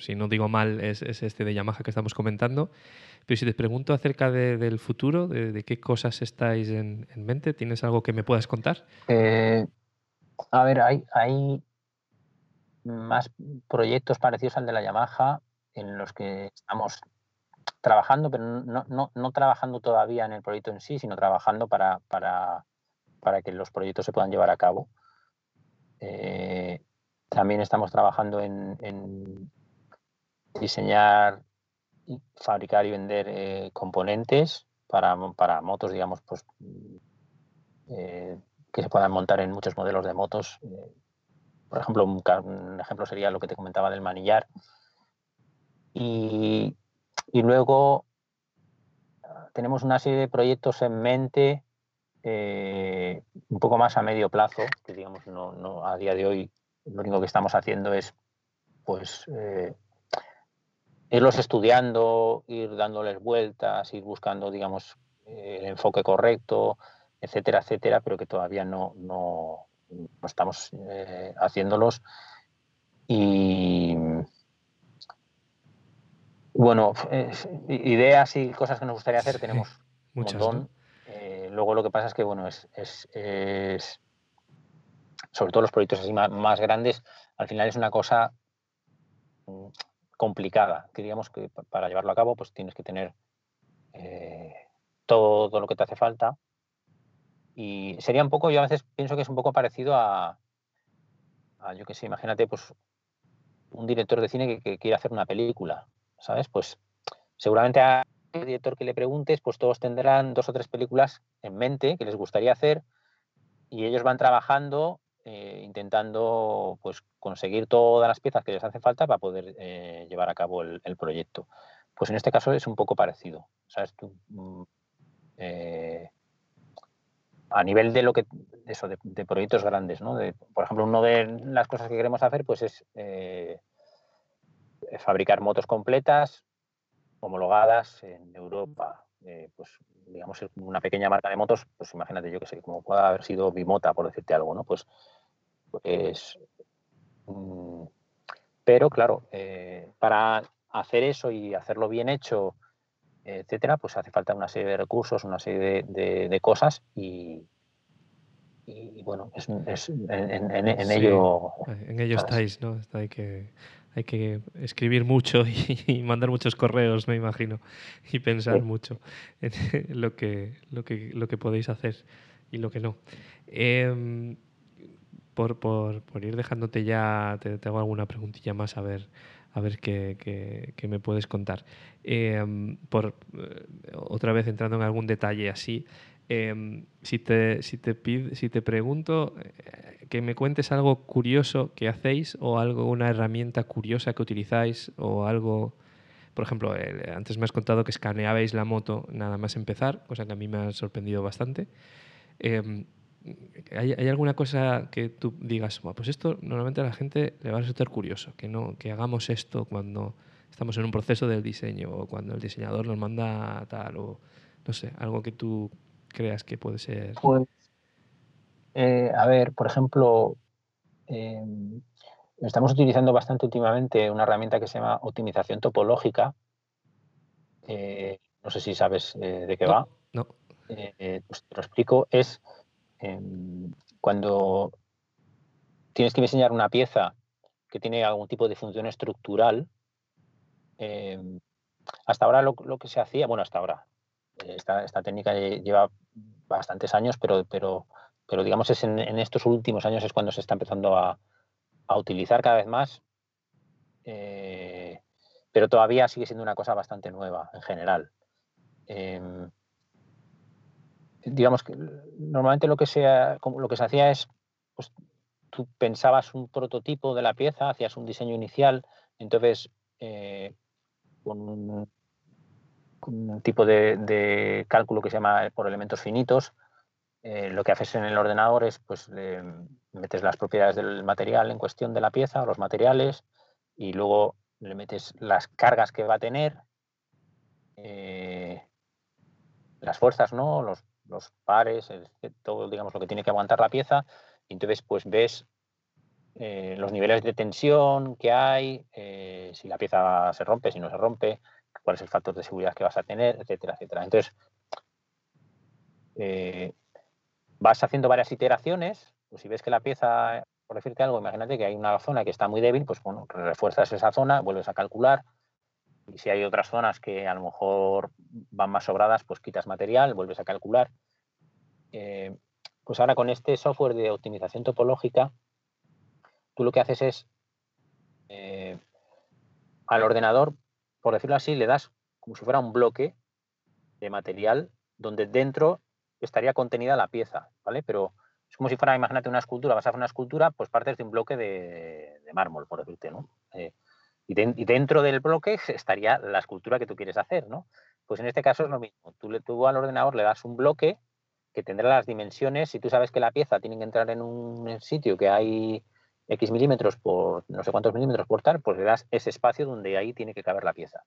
si no digo mal, es, este de Yamaha que estamos comentando. Pero si te pregunto acerca del futuro, de, qué cosas estáis en, mente, ¿tienes algo que me puedas contar? Eh, a ver, hay, hay más proyectos parecidos al de la Yamaha en los que estamos trabajando, pero no, trabajando todavía en el proyecto en sí, sino trabajando para, para, que los proyectos se puedan llevar a cabo. Eh, también estamos trabajando en, diseñar, fabricar y vender eh, componentes para, motos, digamos, pues, eh, que se puedan montar en muchos modelos de motos. Por ejemplo, un, un, ejemplo sería lo que te comentaba del manillar. Y, y luego tenemos una serie de proyectos en mente eh, un poco más a medio plazo, que digamos no, no, a día de hoy lo único que estamos haciendo es pues eh, irlos estudiando, ir dándoles vueltas, ir buscando, digamos, el enfoque correcto, etcétera, etcétera, pero que todavía no, no, no estamos eh, haciéndolos. Y bueno, ideas y cosas que nos gustaría hacer tenemos Muchas, un montón. ¿no? Eh, luego lo que pasa es que, bueno, es, es, es sobre todo los proyectos así más, más, grandes, al final es una cosa mm, complicada, que digamos que para llevarlo a cabo pues tienes que tener eh, todo lo que te hace falta y sería un poco, yo a veces pienso que es un poco parecido a, a yo qué sé, imagínate pues un director de cine que, que quiere hacer una película, ¿sabes? Pues seguramente a el director que le preguntes, pues todos tendrán dos o tres películas en mente que les gustaría hacer y ellos van trabajando eh, intentando pues conseguir todas las piezas que les hacen falta para poder eh, llevar a cabo el, proyecto. Pues en este caso es un poco parecido. ¿sabes? Mm, eh, a nivel de lo que eso de, proyectos grandes, ¿no? De, por ejemplo, una de las cosas que queremos hacer pues es fabricar motos completas homologadas en Europa. Eh, pues digamos una pequeña marca de motos, pues imagínate yo que sé, como pueda haber sido Bimota, por decirte algo, ¿no? Pues, pues pero claro, eh, para hacer eso y hacerlo bien hecho, etcétera, pues hace falta una serie de recursos, una serie de, de, de cosas y, y, bueno, es, es en, en, en, sí, ello. En ello ¿sabes? estáis, ¿no? Hay que hay que escribir mucho *laughs* y, y, mandar muchos correos, me imagino, y pensar sí. mucho en *laughs* lo que, lo, que, lo que podéis hacer y lo que no. Eh, por, por, por, ir dejándote ya, te, te, hago alguna preguntilla más a ver, a ver qué, qué, qué me puedes contar. Eh, por, otra vez entrando en algún detalle así, eh, si, te, si, te pid, si te pregunto eh, que me cuentes algo curioso que hacéis o algo, una herramienta curiosa que utilizáis o algo, por ejemplo, eh, antes me has contado que escaneabais la moto nada más empezar, cosa que a mí me ha sorprendido bastante. Em, ¿hay, ¿hay, alguna cosa que tú digas, pues esto normalmente a la gente le va a resultar curioso, que, no, que hagamos esto cuando estamos en un proceso del diseño o cuando el diseñador nos manda tal o no sé, algo que tú creas que puede ser? Pues, eh, a ver, por ejemplo, eh, estamos utilizando bastante últimamente una herramienta que se llama optimización topológica. Eh, no sé si sabes de qué no, va. No. pues te lo explico. Es em, cuando tienes que diseñar una pieza que tiene algún tipo de función estructural. Em, hasta ahora lo, lo que se hacía, bueno, hasta ahora, esta, esta, técnica lleva bastantes años, pero, pero, pero digamos es en, estos últimos años es cuando se está empezando a, a utilizar cada vez más, eh, pero todavía sigue siendo una cosa bastante nueva en general. Eh, digamos que normalmente lo que, se, lo que se hacía es, pues, tú pensabas un prototipo de la pieza, hacías un diseño inicial, entonces eh, con un tipo de, cálculo que se llama por elementos finitos. Eh, lo que haces en el ordenador es, pues, le metes las propiedades del material en cuestión de la pieza, los materiales, y luego le metes las cargas que va a tener, eh, las fuerzas, ¿no? Los, los pares, el, todo, digamos, lo que tiene que aguantar la pieza, y entonces, pues, ves eh, los niveles de tensión que hay, eh, si la pieza se rompe, si no se rompe, cuál es el factor de seguridad que vas a tener, etcétera, etcétera. Entonces, eh, vas haciendo varias iteraciones, pues si ves que la pieza, por decirte algo, imagínate que hay una zona que está muy débil, pues bueno, refuerzas esa zona, vuelves a calcular, y si hay otras zonas que a lo mejor van más sobradas, pues quitas material, vuelves a calcular. Eh, pues ahora con este software de optimización topológica, tú lo que haces es eh, al ordenador por decirlo así, le das como si fuera un bloque de material donde dentro estaría contenida la pieza, ¿vale? Pero Es como si fuera, imagínate una escultura, vas a hacer una escultura, pues partes de un bloque de, mármol, por decirte, ¿no? Eh, y, y dentro del bloque *laughs* estaría la escultura que tú quieres hacer, ¿no? Pues en este caso es lo mismo. Tú, le, tú al ordenador le das un bloque que tendrá las dimensiones. Si tú sabes que la pieza tiene que entrar en un sitio que hay X milímetros por no sé cuántos milímetros por tal, pues le das ese espacio donde ahí tiene que caber la pieza.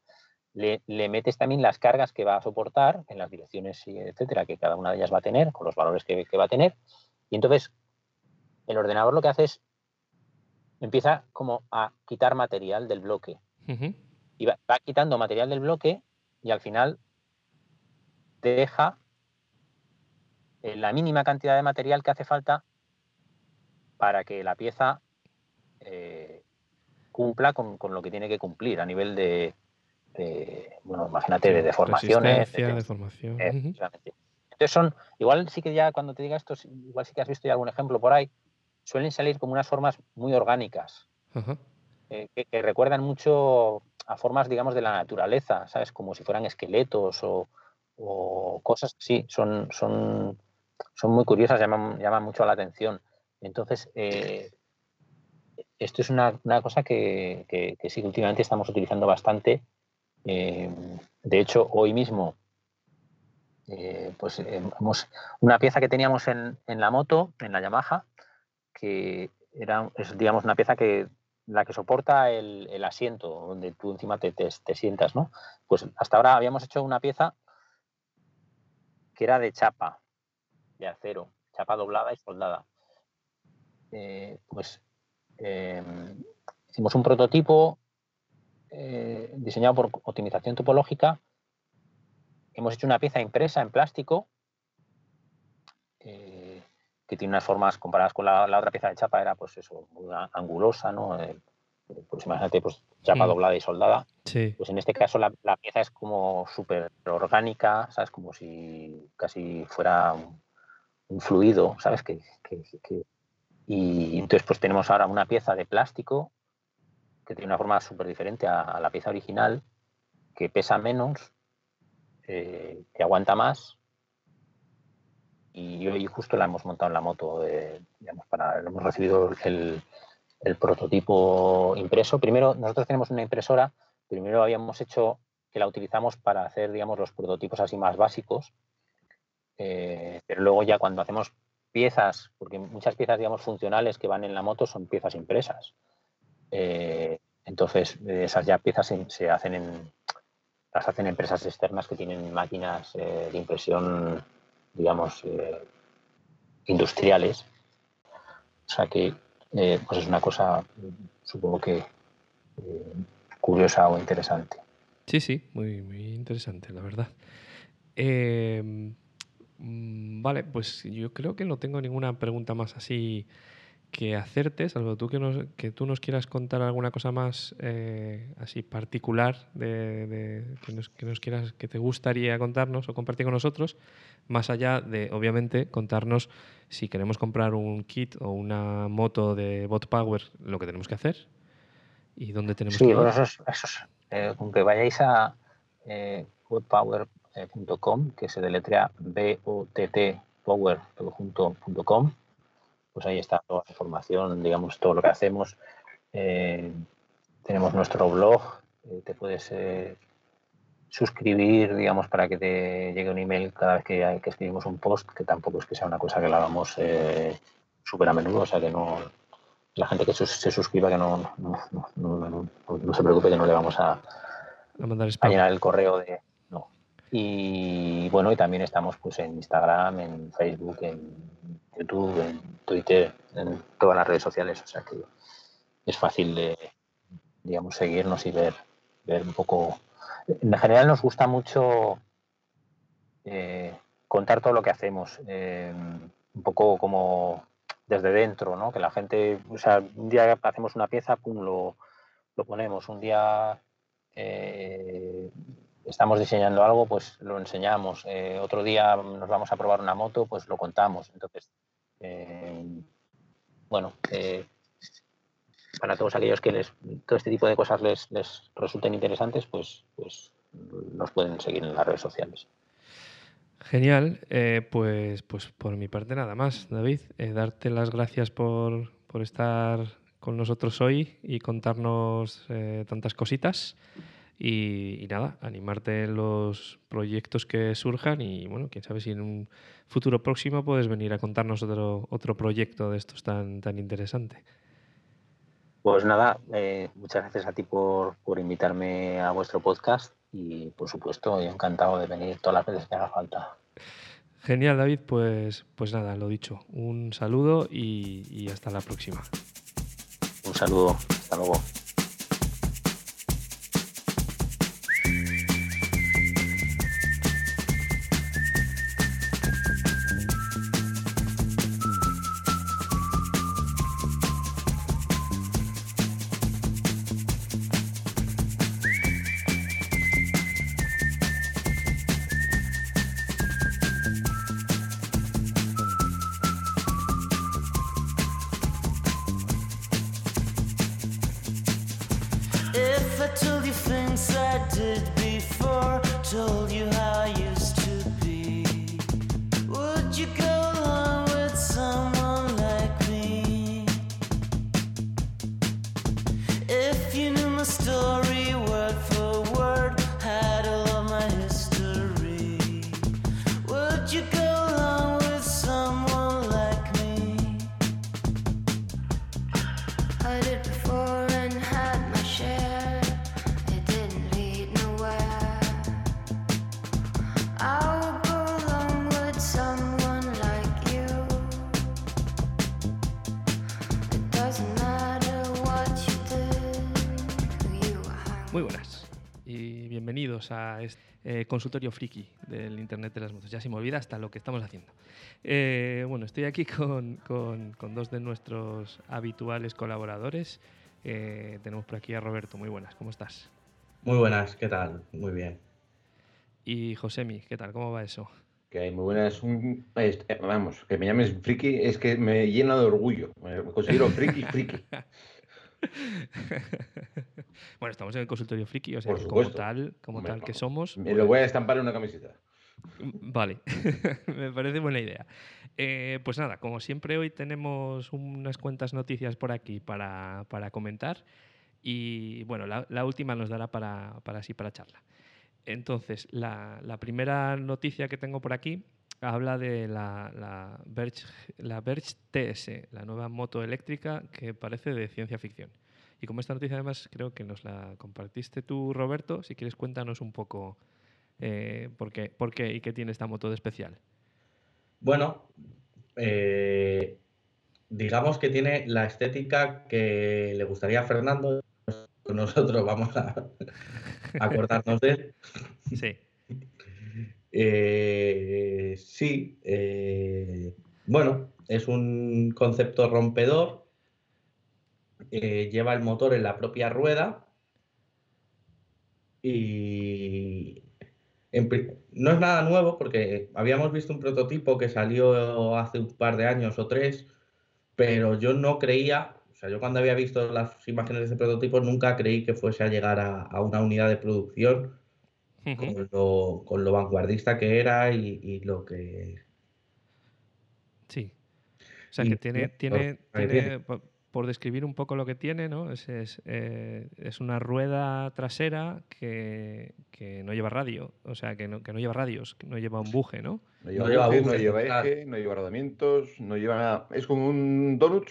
Le, le metes también las cargas que va a soportar en las direcciones, etcétera, que cada una de ellas va a tener, con los valores que, que va a tener. Y entonces el ordenador lo que hace es empieza como a quitar material del bloque y va, va quitando material del bloque y al final deja eh, la mínima cantidad de material que hace falta para que la pieza eh, cumpla con, con lo que tiene que cumplir a nivel de, de, bueno, imagínate, de Sí, deformaciones. resistencia, de- deformación. eh. Entonces son, igual sí que ya cuando te diga esto, igual sí que has visto ya algún ejemplo por ahí, suelen salir como unas formas muy orgánicas eh, que, que recuerdan mucho a formas, digamos, de la naturaleza, ¿sabes? Como si fueran esqueletos o, o cosas así. Son, son, son muy curiosas, llaman, llaman mucho la atención. Entonces, eh, esto es una, una cosa que, que- sí que últimamente estamos utilizando bastante. Eh, de hecho, hoy mismo, eh, pues eh, hemos una pieza que teníamos en, en la moto, en la Yamaha, que era, es, digamos, una pieza que la que soporta el, el asiento, donde tú encima te, te- sientas, ¿no? Pues hasta ahora habíamos hecho una pieza que era de chapa, de acero, chapa doblada y soldada. Pues eh, hicimos un prototipo eh, diseñado por optimización topológica. Hemos hecho una pieza impresa en plástico eh, que tiene unas formas comparadas con la, la otra pieza de chapa, era pues eso, muy a- angulosa, ¿no? Pues imagínate, pues chapa Mm. doblada y soldada. Sí. Pues en este caso la, la pieza es como súper orgánica, ¿sabes? Como si casi fuera un, un fluido, ¿sabes? Que, que- que- Y entonces pues tenemos ahora una pieza de plástico que tiene una forma súper diferente a, a la pieza original, que pesa menos, eh, que aguanta más. Y hoy justo la hemos montado en la moto, eh, digamos, para, hemos recibido el, el prototipo impreso. Primero, nosotros tenemos una impresora, primero habíamos hecho que la utilizamos para hacer, digamos, los prototipos así más básicos, eh, pero luego ya cuando hacemos piezas, porque muchas piezas, digamos, funcionales que van en la moto son piezas impresas. Eh, entonces, esas ya piezas se, hacen en, las hacen empresas externas que tienen máquinas eh, de impresión, digamos, eh, industriales. O sea que, pues es una cosa, supongo que curiosa o interesante. Sí, sí, muy, muy interesante, la verdad. Eh, vale, pues yo creo que no tengo ninguna pregunta más así que hacerte, salvo tú que, nos, que tú nos quieras contar alguna cosa más eh, así particular de, de- que, nos, que nos quieras, que te gustaría contarnos o compartir con nosotros, más allá de, obviamente, contarnos si queremos comprar un kit o una moto de Bot Power, lo que tenemos que hacer y dónde tenemos Sí, que ir. bueno, eso es, eso es, eh, con que vayáis a eh, webpower.com, que se deletrea B-O-T-T power todo junto, punto com, pues ahí está toda la información, digamos, todo lo que hacemos. Eh, tenemos nuestro blog, eh, te puedes eh, suscribir, digamos, para que te llegue un email cada vez que, escribimos un post, que tampoco es que sea una cosa que la hagamos eh, súper a menudo, o sea que no, la gente que se suscriba que no, no, no, no- no- no se preocupe que no le vamos a, A mandar a llenar el correo de y bueno y también estamos pues en Instagram en Facebook en YouTube en Twitter en todas las redes sociales. O sea que es fácil de digamos seguirnos y ver ver un poco. En general nos gusta mucho eh, contar todo lo que hacemos eh, un poco como desde dentro no que la gente o sea un día hacemos una pieza pum lo, lo ponemos. Un día eh, estamos diseñando algo, pues lo enseñamos. Eh, otro día nos vamos a probar una moto, pues lo contamos. Entonces, eh, bueno, eh, para todos aquellos que les, todo este tipo de cosas les, les resulten interesantes, pues, pues nos pueden seguir en las redes sociales. Genial, pues, pues por mi parte nada más, David. Darte las gracias por, por estar con nosotros hoy y contarnos tantas cositas. Y, y nada, animarte en los proyectos que surjan y bueno, quién sabe si en un futuro próximo puedes venir a contarnos otro, otro proyecto de estos tan, tan interesante. Pues nada, eh, muchas gracias a ti por, por invitarme a vuestro podcast y por supuesto encantado de venir todas las veces que haga falta. Genial, David. Pues, pues nada, lo dicho. Un saludo y, y hasta la próxima. Un saludo, hasta luego. Consultorio friki del Internet de las Motos. Ya se me olvida hasta lo que estamos haciendo. Eh, bueno, estoy aquí con, con- con dos de nuestros habituales colaboradores. Eh, tenemos por aquí a Roberto. Muy buenas, ¿cómo estás? Muy buenas, ¿qué tal? Muy bien. Y Josemi, ¿qué tal? ¿Cómo va eso? Que hay muy buenas. un- es- eh, vamos, que me llames friki es que me llena de orgullo. Me considero friki, friki. *laughs* *laughs* bueno, estamos en el consultorio friki, o sea, como tal, como Hombre, tal que somos. Me lo voy a estampar en una camiseta. Mm, Vale, *laughs* me parece buena idea. Eh, pues nada, como siempre hoy tenemos unas cuantas noticias por aquí para, para comentar y bueno, la, la última nos dará para, para así para charla. Entonces, la, la primera noticia que tengo por aquí habla de la, la, Verge, la Verge TS, la nueva moto eléctrica que parece de ciencia ficción. Y como esta noticia además creo que nos la compartiste tú, Roberto, si quieres cuéntanos un poco eh, por, qué, por qué y qué tiene esta moto de especial. Bueno, eh, digamos que tiene la estética que le gustaría a Fernando. Nosotros vamos a *laughs* acordarnos de él. Sí. Eh, sí, eh, bueno, es un concepto rompedor. eh, lleva el motor en la propia rueda y no es nada nuevo porque habíamos visto un prototipo que salió hace un par de años o tres, pero yo no creía, o sea, yo cuando había visto las imágenes de ese prototipo nunca creí que fuese a llegar a una unidad de producción con lo, con lo vanguardista que era y, y lo que... Sí. O sea, Y que tiene, tiene, tiene, tiene. po- por describir un poco lo que tiene, ¿no? Es, es, eh, es una rueda trasera que, que no lleva radio, o sea, que no, que no lleva radios, que no lleva un buje, ¿no? No lleva, No lleva no lleva eje, no lleva rodamientos, no lleva nada. Es como un donut,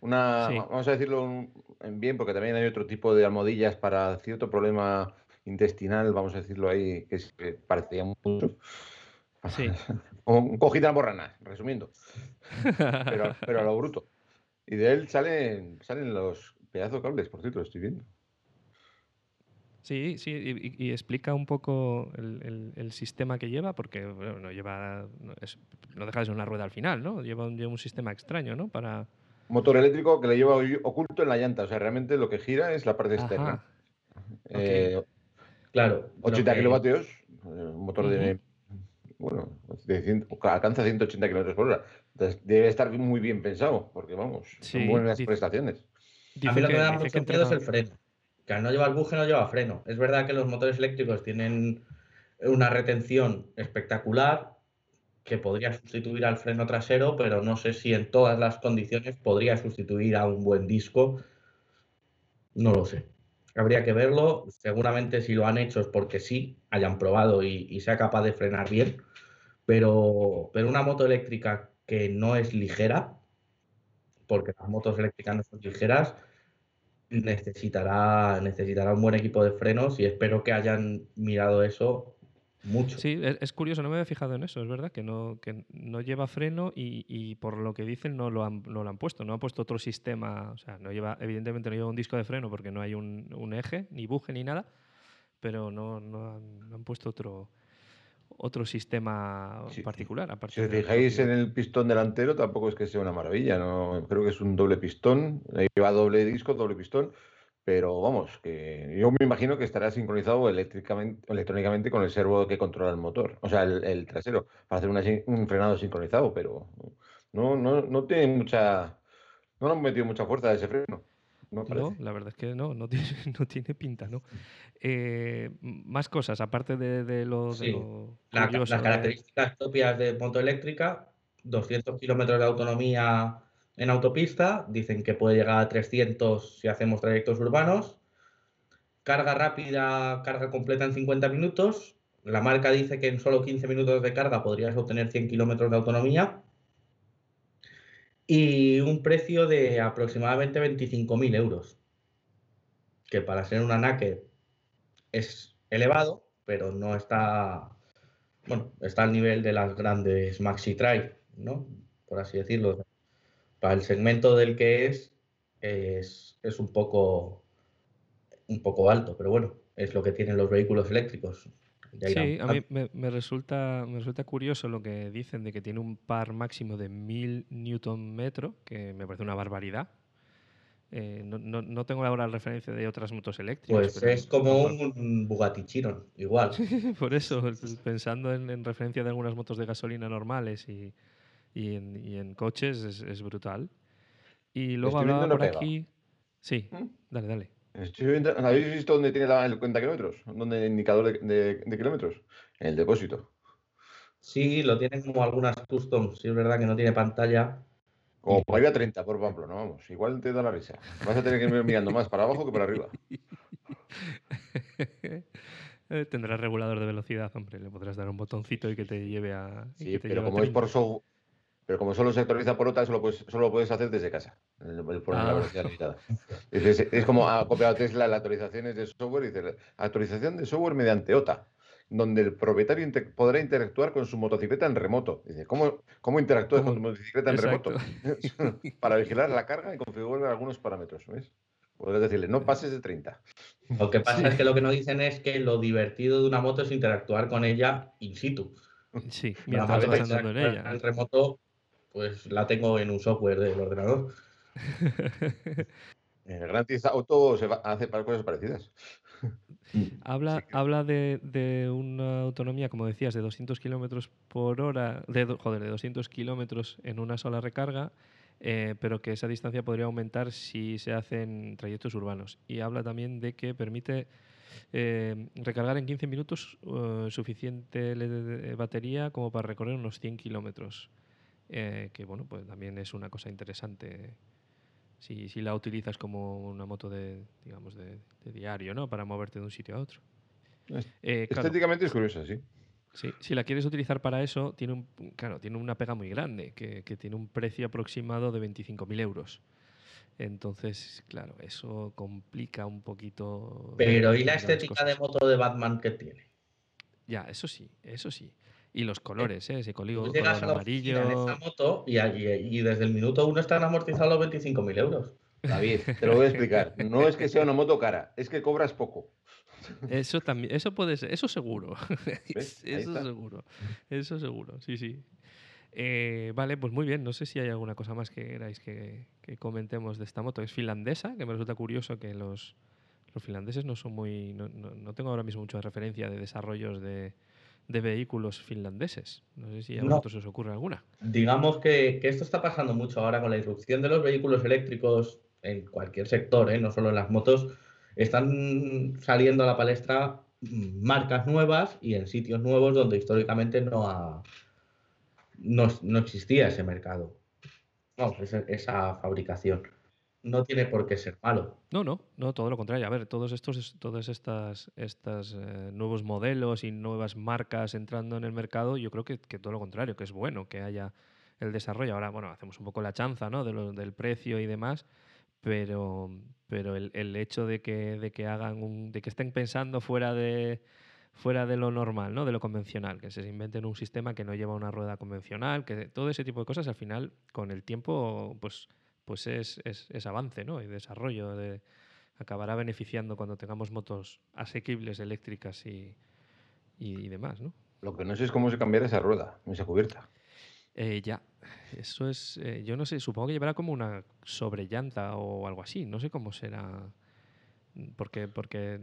una, Sí. vamos a decirlo bien, porque también hay otro tipo de almohadillas para cierto problema intestinal, vamos a decirlo ahí, que, es- que parecía mucho. Sí. *laughs* Un cojita de borrana, resumiendo. Pero, pero a lo bruto. Y de él salen, salen los pedazos de cables, por cierto, lo estoy viendo. Sí, sí, y, explica un poco el, el- el sistema que lleva, porque bueno, no lleva, no, es- no deja de ser una rueda al final, ¿no? Lleva un, lleva un sistema extraño, ¿no? Para... Motor eléctrico que le lleva oculto en la llanta, o sea, realmente lo que gira es la parte externa. Ajá. Eh, Claro, lo 80 que- kilovatios, eh, un motor de. Bueno, de cien- alcanza 180 kilómetros por hora. Entonces debe estar muy bien pensado, porque vamos, Sí, son buenas dice- prestaciones. A mí lo que, que- me da mucho miedo es el freno. Que al no llevar buje no lleva freno. Es verdad que los motores eléctricos tienen una retención espectacular, que podría sustituir al freno trasero, pero no sé si en todas las condiciones podría sustituir a un buen disco. No lo sé. Habría que verlo. Seguramente si lo han hecho es porque sí, hayan probado y, sea capaz de frenar bien. Pero, pero una moto eléctrica que no es ligera, porque las motos eléctricas no son ligeras, necesitará, necesitará un buen equipo de frenos y espero que hayan mirado eso mucho. Sí, es, es curioso, no me había fijado en eso, es verdad, que no, que no lleva freno y, y por lo que dicen no lo, han, no lo han puesto, no han puesto otro sistema, o sea, no lleva, evidentemente no lleva un disco de freno porque no hay un, un eje, ni buje, ni nada, pero no, no, han, no han puesto otro, otro sistema Sí. particular. Si os fijáis en el pistón delantero, tampoco es que sea una maravilla, ¿no? Creo que es un doble pistón, lleva doble disco, doble pistón, pero vamos, que yo me imagino que estará sincronizado eléctricamente, electrónicamente con el servo que controla el motor, o sea, el, el trasero, para hacer una un frenado sincronizado, pero no, no, no tiene mucha, no le han metido mucha fuerza a ese freno, no la verdad es que no, no *laughs* tiene, no tiene pinta, ¿no? Eh, más cosas, aparte de, de lo, de Sí. lo La- curioso las de- características propias de moto eléctrica, 200 kilómetros de autonomía en autopista, dicen que puede llegar a 300 si hacemos trayectos urbanos, carga rápida, carga completa en 50 minutos, la marca dice que en solo 15 minutos de carga podrías obtener 100 kilómetros de autonomía y un precio de aproximadamente 25.000 euros, que para ser una naked es elevado, pero no está, bueno, está al nivel de las grandes Maxi Trail, ¿no? Por así decirlo. Para el segmento del que es, es, es un poco, un poco alto, pero bueno, es lo que tienen los vehículos eléctricos. Sí, a mí me, me resulta, me resulta curioso lo que dicen de que tiene un par máximo de 1000 newton metro, que me parece una barbaridad. Eh, no, no- no tengo ahora la referencia de otras motos eléctricas. Pues pero es como un Bugatti Chiron, igual. *laughs* Por eso, es- pensando en, en referencia de algunas motos de gasolina normales y, y en, y en coches, es, es brutal. Y luego hablaba por pega. aquí. Sí, ¿Mm? dale, dale. Estoy viendo- ¿Habéis visto dónde tiene la- el cuenta kilómetros? ¿Dónde el indicador de, de- de kilómetros? En el depósito. Sí, lo tienen como algunas customs, sí es verdad que no tiene pantalla. Como para ir a 30 por Pamplona, vamos. Igual te da la risa. Vas a tener que ir mirando más para abajo que para arriba. *laughs* Tendrás regulador de velocidad, hombre. Le podrás dar un botoncito y que te lleve a. Sí, que te pero lleve a como es 30. por software, pero como solo se actualiza por OTA, solo puedes, solo lo puedes hacer desde casa. La Ah. velocidad limitada. Es, es- es como ha copiado Tesla las actualizaciones de software y dice actualización de software mediante OTA, donde el propietario inter- podrá interactuar con su motocicleta en remoto. Dice, ¿cómo, cómo interactúas con tu motocicleta en Exacto. remoto? *laughs* Para vigilar la carga y configurar algunos parámetros. ¿ves? Podrás decirle, no pases de 30. Lo que pasa Sí. es que lo que no dicen es que lo divertido de una moto es interactuar con ella in situ. Sí, mientras vas andando en ella. En remoto, pues la tengo en un software del ordenador. *laughs* En el Gran Theft Auto se va, hace para cosas parecidas. *laughs* Habla, habla de, de una autonomía, como decías, de 200 kilómetros por hora, de, joder, de 200 kilómetros en una sola recarga, eh, pero que esa distancia podría aumentar si se hacen trayectos urbanos. Y habla también de que permite eh, recargar en 15 minutos eh, suficiente de batería como para recorrer unos 100 kilómetros. Eh, que bueno, pues también es una cosa interesante si, si la utilizas como una moto de, digamos, de, de diario, ¿no? Para moverte de un sitio a otro. Eh, claro, Estéticamente es curiosa, sí. sí, si la quieres utilizar para eso, tiene un, claro, tiene una pega muy grande, que, que tiene un precio aproximado de 25.000 euros. Entonces, claro, eso complica un poquito. Pero ¿y la estética de moto de Batman que tiene? Ya, eso sí, eso sí. Y los colores, ¿eh? Ese coli- Tú color llegas a la oficina en amarillo. esa moto y, allí- y desde el minuto uno están amortizados los 25.000 euros. David, *laughs* te lo voy a explicar. No es que sea una moto cara, es que cobras poco. Eso también, eso puede ser, eso seguro. *laughs* Eso seguro. Eso seguro, sí, sí. Eh, vale, pues muy bien. No sé si hay alguna cosa más que queráis que, que comentemos de esta moto. Es finlandesa, que me resulta curioso que los, los finlandeses no son muy. No, no- no tengo ahora mismo mucha referencia de desarrollos de, de vehículos finlandeses. No sé si a No. vosotros os ocurre alguna. Digamos que, que esto está pasando mucho ahora con la irrupción de los vehículos eléctricos en cualquier sector, ¿eh? no solo en las motos. Están saliendo a la palestra marcas nuevas y en sitios nuevos donde históricamente no ha, no, no existía ese mercado. No, esa, esa fabricación. No tiene por qué ser malo. No, no, no, todo lo contrario. A ver, todos estos, todos estas, estas eh, nuevos modelos y nuevas marcas entrando en el mercado, yo creo que, que todo lo contrario, que es bueno que haya el desarrollo. Ahora, bueno, hacemos un poco la chanza, ¿no? De del precio y demás, pero, pero el, el hecho de que, de que hagan un, de que estén pensando fuera de fuera de lo normal, ¿no? De lo convencional, que se inventen un sistema que no lleva una rueda convencional, que todo ese tipo de cosas al final con el tiempo pues pues es, es, es avance, ¿no? Y desarrollo de acabará beneficiando cuando tengamos motos asequibles eléctricas y, y, y demás, ¿no? Lo que no sé es cómo se cambiará esa rueda, esa cubierta. Eh, ya, eso es, eh, yo no sé, supongo que llevará como una sobrellanta o algo así, no sé cómo será, porque, porque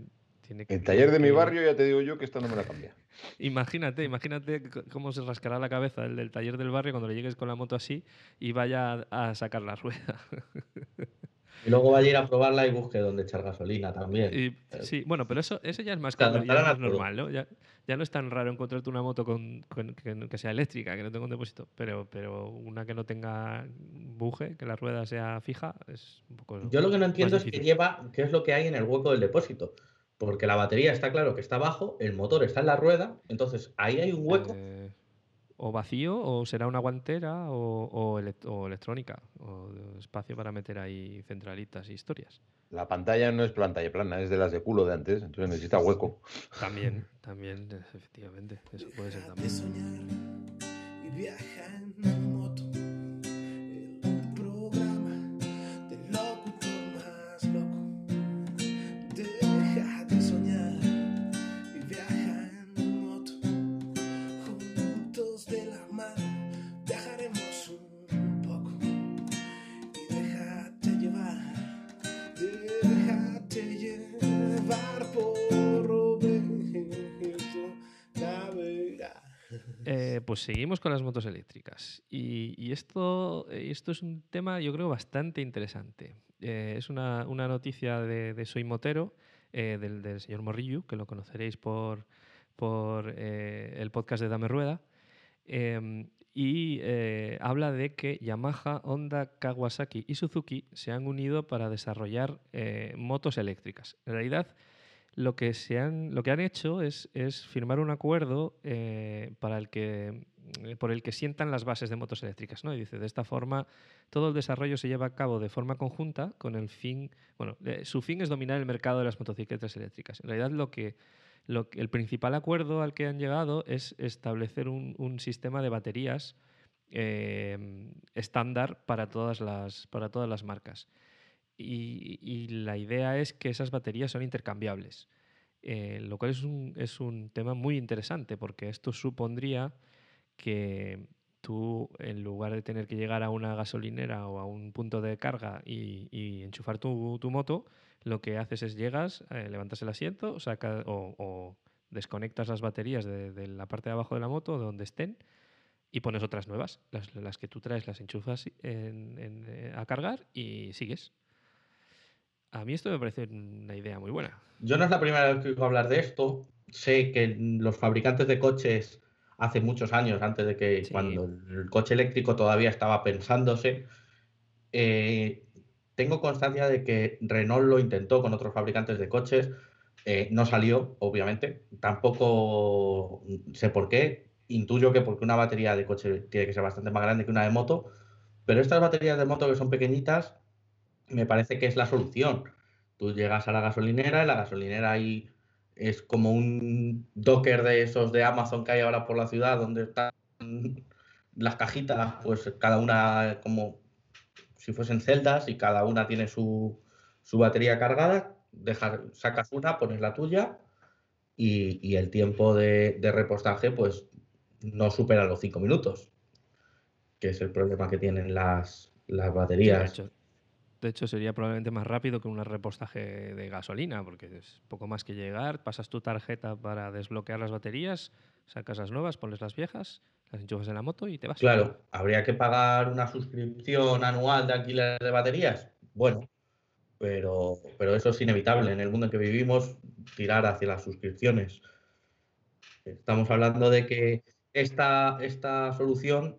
tiene que... El taller de mi barrio ya te digo yo que esta no me la cambia. Imagínate, imagínate cómo se rascará la cabeza el del taller del barrio cuando le llegues con la moto así y vaya a, a sacar la rueda. *laughs* Y luego vaya a ir a probarla y busque dónde echar gasolina también. Y, sí, bueno, pero eso, eso ya es más, común, ya más normal, ¿no? Ya, ya no es tan raro encontrarte una moto con, con- que, sea eléctrica, que no tenga un depósito, pero, pero una que no tenga buje, que la rueda sea fija, es un poco. Yo lo que no entiendo es que lleva, qué es lo que hay en el hueco del depósito. Porque la batería está claro que está abajo, el motor está en la rueda, entonces ahí hay un hueco. Eh, o vacío, o será una guantera, o, o elec- o electrónica, o espacio para meter ahí centralitas y historias. La pantalla no es pantalla plana, es de las de culo de antes, entonces necesita hueco. También, *laughs* también, efectivamente, eso puede ser también. Pues seguimos con las motos eléctricas. Y, esto, eh, esto es un tema, yo creo, bastante interesante. Eh, es una, una noticia de, Soy Motero, eh, del, señor Morrillo, que lo conoceréis por, por el podcast de Dame Rueda. Em, y habla de que Yamaha, Honda, Kawasaki y Suzuki se han unido para desarrollar motos eléctricas. En realidad, lo que, se han, lo que han hecho es, firmar un acuerdo eh, para el que, eh, por el que sientan las bases de motos eléctricas. ¿no? Y dice, de esta forma, todo el desarrollo se lleva a cabo de forma conjunta con el fin, bueno, eh, su fin es dominar el mercado de las motocicletas eléctricas. En realidad, lo que, lo el principal acuerdo al que han llegado es establecer un, sistema de baterías estándar para todas las, para todas las marcas. Y, y la idea es que esas baterías son intercambiables, eh, lo cual es un, es un tema muy interesante porque esto supondría que tú, en lugar de tener que llegar a una gasolinera o a un punto de carga y, enchufar tu, tu moto, lo que haces es llegas, eh, levantas el asiento saca, o, desconectas las baterías de, la parte de abajo de la moto, de donde estén, y pones otras nuevas. Las, las que tú traes las enchufas en- en, eh, a cargar y sigues. A mí esto me parece una idea muy buena. Yo no es la primera vez que oigo hablar de esto. Sé que los fabricantes de coches hace muchos años, antes de que cuando el coche eléctrico todavía estaba pensándose, eh, tengo constancia de que Renault lo intentó con otros fabricantes de coches. eh, no salió, obviamente. Tampoco sé por qué. Intuyo que porque una batería de coche tiene que ser bastante más grande que una de moto. Pero estas baterías de moto que son pequeñitas, me parece que es la solución. Tú llegas a la gasolinera y la gasolinera ahí es como un docker de esos de Amazon que hay ahora por la ciudad, donde están las cajitas, pues cada una como si fuesen celdas y cada una tiene su, su batería cargada. Dejas, sacas una, pones la tuya y, y el tiempo de, de repostaje pues no supera los cinco minutos, que es el problema que tienen las, las baterías. De hecho, sería probablemente más rápido que un repostaje de gasolina, porque es poco más que llegar, pasas tu tarjeta para desbloquear las baterías, sacas las nuevas, pones las viejas, las enchufas en la moto y te vas. Claro, habría que pagar una suscripción anual de alquiler de baterías. Bueno, pero, pero eso es inevitable. En el mundo en que vivimos, tirar hacia las suscripciones. Estamos hablando de que esta, esta solución,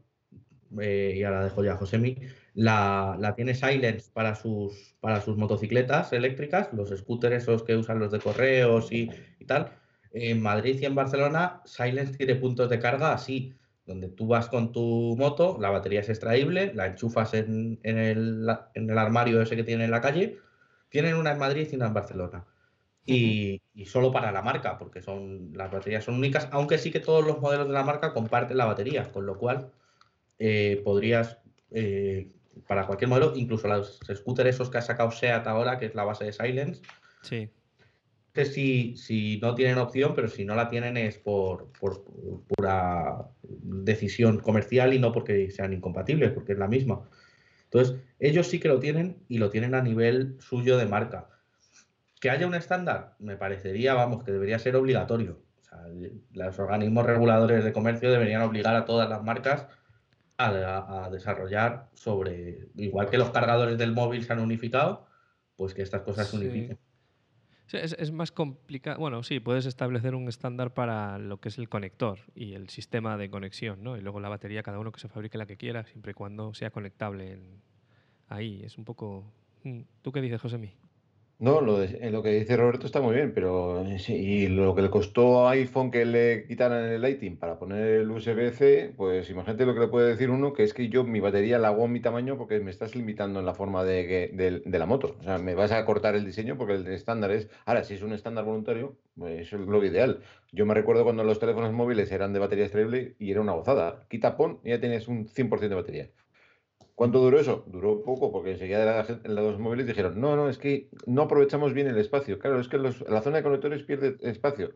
eh, y ahora dejo ya a Josemi, la, la tiene Silence para sus, para sus motocicletas eléctricas, los scooters esos que usan los de correos y, y tal. En Madrid y en Barcelona, Silence tiene puntos de carga así, donde tú vas con tu moto, la batería es extraíble, la enchufas en, en el, en el armario ese que tiene en la calle. Tienen una en Madrid y una en Barcelona. Y, y solo para la marca, porque son las baterías son únicas, aunque sí que todos los modelos de la marca comparten la batería, con lo cual eh, podrías, eh, para cualquier modelo, incluso los scooters esos que ha sacado SEAT ahora, que es la base de Silence, Sí. que si, si no tienen opción, pero si no la tienen es por, por pura decisión comercial y no porque sean incompatibles, porque es la misma. Entonces, ellos sí que lo tienen y lo tienen a nivel suyo de marca. Que haya un estándar, me parecería, vamos, que debería ser obligatorio. O sea, los organismos reguladores de comercio deberían obligar a todas las marcas a, a desarrollar sobre, igual que los cargadores del móvil se han unificado, pues que estas cosas se Sí. unifiquen. Sí, es, es más complicado. Bueno, sí, puedes establecer un estándar para lo que es el conector y el sistema de conexión, ¿no? Y luego la batería, cada uno que se fabrique la que quiera, siempre y cuando sea conectable en- ahí. Es un poco. Mm. ¿Tú qué dices, Josemi? No, lo, de- eh, lo que dice Roberto está muy bien, pero eh, y lo que le costó a iPhone que le quitaran el Lighting para poner el USB-C, pues imagínate lo que le puede decir uno, que es que yo mi batería la hago en mi tamaño porque me estás limitando en la forma de, del- de la moto. O sea, me vas a cortar el diseño porque el estándar es... Ahora, si es un estándar voluntario, pues eso es lo ideal. Yo me recuerdo cuando los teléfonos móviles eran de batería extraíble y era una gozada. Quita, pon y ya tienes un 100% de batería. ¿Cuánto duró eso? Duró poco, porque enseguida la gen- los móviles dijeron, no, no, es que no aprovechamos bien el espacio. Claro, es que los- la zona de conectores pierde espacio.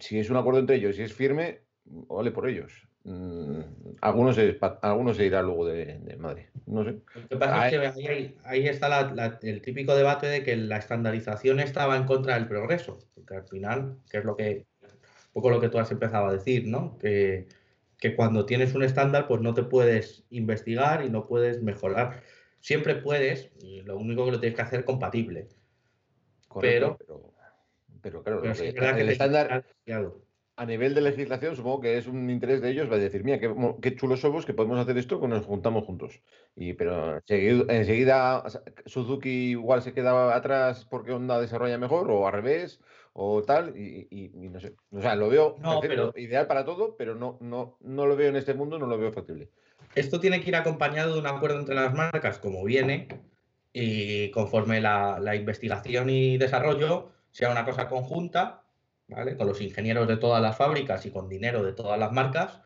Si es un acuerdo entre ellos y es firme, vale por ellos. Mm, algunos, se, algunos se irá luego de, de madre. No sé. Lo que pasa Ah, es que ahí, ahí- ahí está la- la- el típico debate de que la estandarización estaba en contra del progreso, porque al final, que es lo que, un poco lo que tú has empezado a decir, ¿no? Que, que cuando tienes un estándar, pues no te puedes investigar y no puedes mejorar. Siempre puedes, y lo único que lo tienes que hacer es compatible. Correcto, pero, pero claro, Pero que- es que el estándar a nivel de legislación supongo que es un interés de ellos, va a decir, mira, qué, chulos somos que podemos hacer esto cuando nos juntamos juntos. Y, pero enseguida, Suzuki igual se queda atrás porque Honda desarrolla mejor o al revés o tal, y, y- y no sé. O sea, lo veo No, perfecto, pero- ideal para todo, pero no, no, no lo veo en este mundo, no lo veo factible. Esto tiene que ir acompañado de un acuerdo entre las marcas, como viene, y conforme la, la investigación y desarrollo sea una cosa conjunta, ¿vale? Con los ingenieros de todas las fábricas y con dinero de todas las marcas,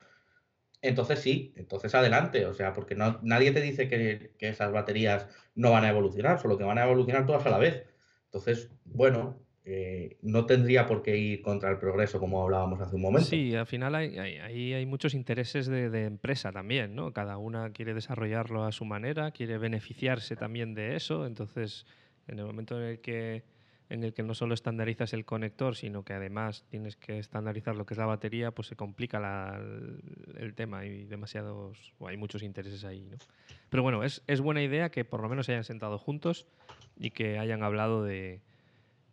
entonces sí, entonces adelante. O sea, porque no, nadie te dice que, que esas baterías no van a evolucionar, solo que van a evolucionar todas a la vez. Entonces, bueno, eh, no tendría por qué ir contra el progreso, como hablábamos hace un momento. Sí, al final hay, hay, muchos intereses de, empresa también, ¿no? Cada una quiere desarrollarlo a su manera, quiere beneficiarse también de eso. Entonces, en el momento en el que, en el que no solo estandarizas el conector, sino que además tienes que estandarizar lo que es la batería, pues se complica el tema. Hay demasiados, o hay muchos intereses ahí, ¿no? Pero bueno, es, es buena idea que por lo menos se hayan sentado juntos y que hayan hablado de,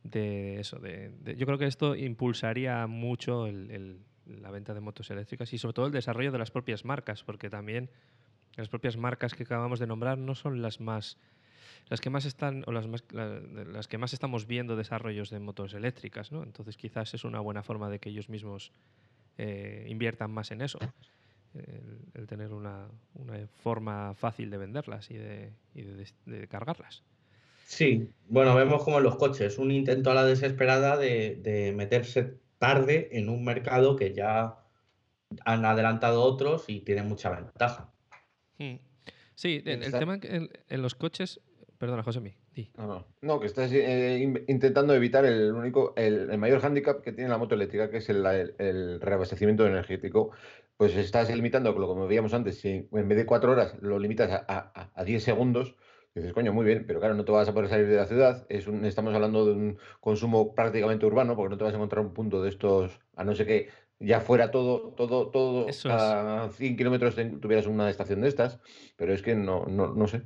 de eso. De, yo creo que esto impulsaría mucho el- la venta de motos eléctricas y sobre todo el desarrollo de las propias marcas, porque también las propias marcas que acabamos de nombrar no son las más las que más están o las más las que más estamos viendo desarrollos de motos eléctricas, ¿no? Entonces quizás es una buena forma de que ellos mismos eh, inviertan más en eso, el, tener una, una forma fácil de venderlas y de, y de cargarlas. Sí, bueno, vemos como en los coches, un intento a la desesperada de, de meterse tarde en un mercado que ya han adelantado otros y tiene mucha ventaja. Hmm. Sí, el, tema en, en los coches. Perdona, Josemi. di. No, no. No, que estás eh, in- intentando evitar el único, el, el mayor hándicap que tiene la moto eléctrica, que es el, el- el reabastecimiento energético. Pues estás limitando, lo como veíamos antes, si en vez de cuatro horas lo limitas a, a, a 10 segundos, dices, coño, muy bien, pero claro, no te vas a poder salir de la ciudad. Es un, estamos hablando de un consumo prácticamente urbano, porque no te vas a encontrar un punto de estos, a no ser que ya fuera todo, todo, todo, Eso cada 100 kilómetros tuvieras una estación de estas, pero es que no, no, no sé.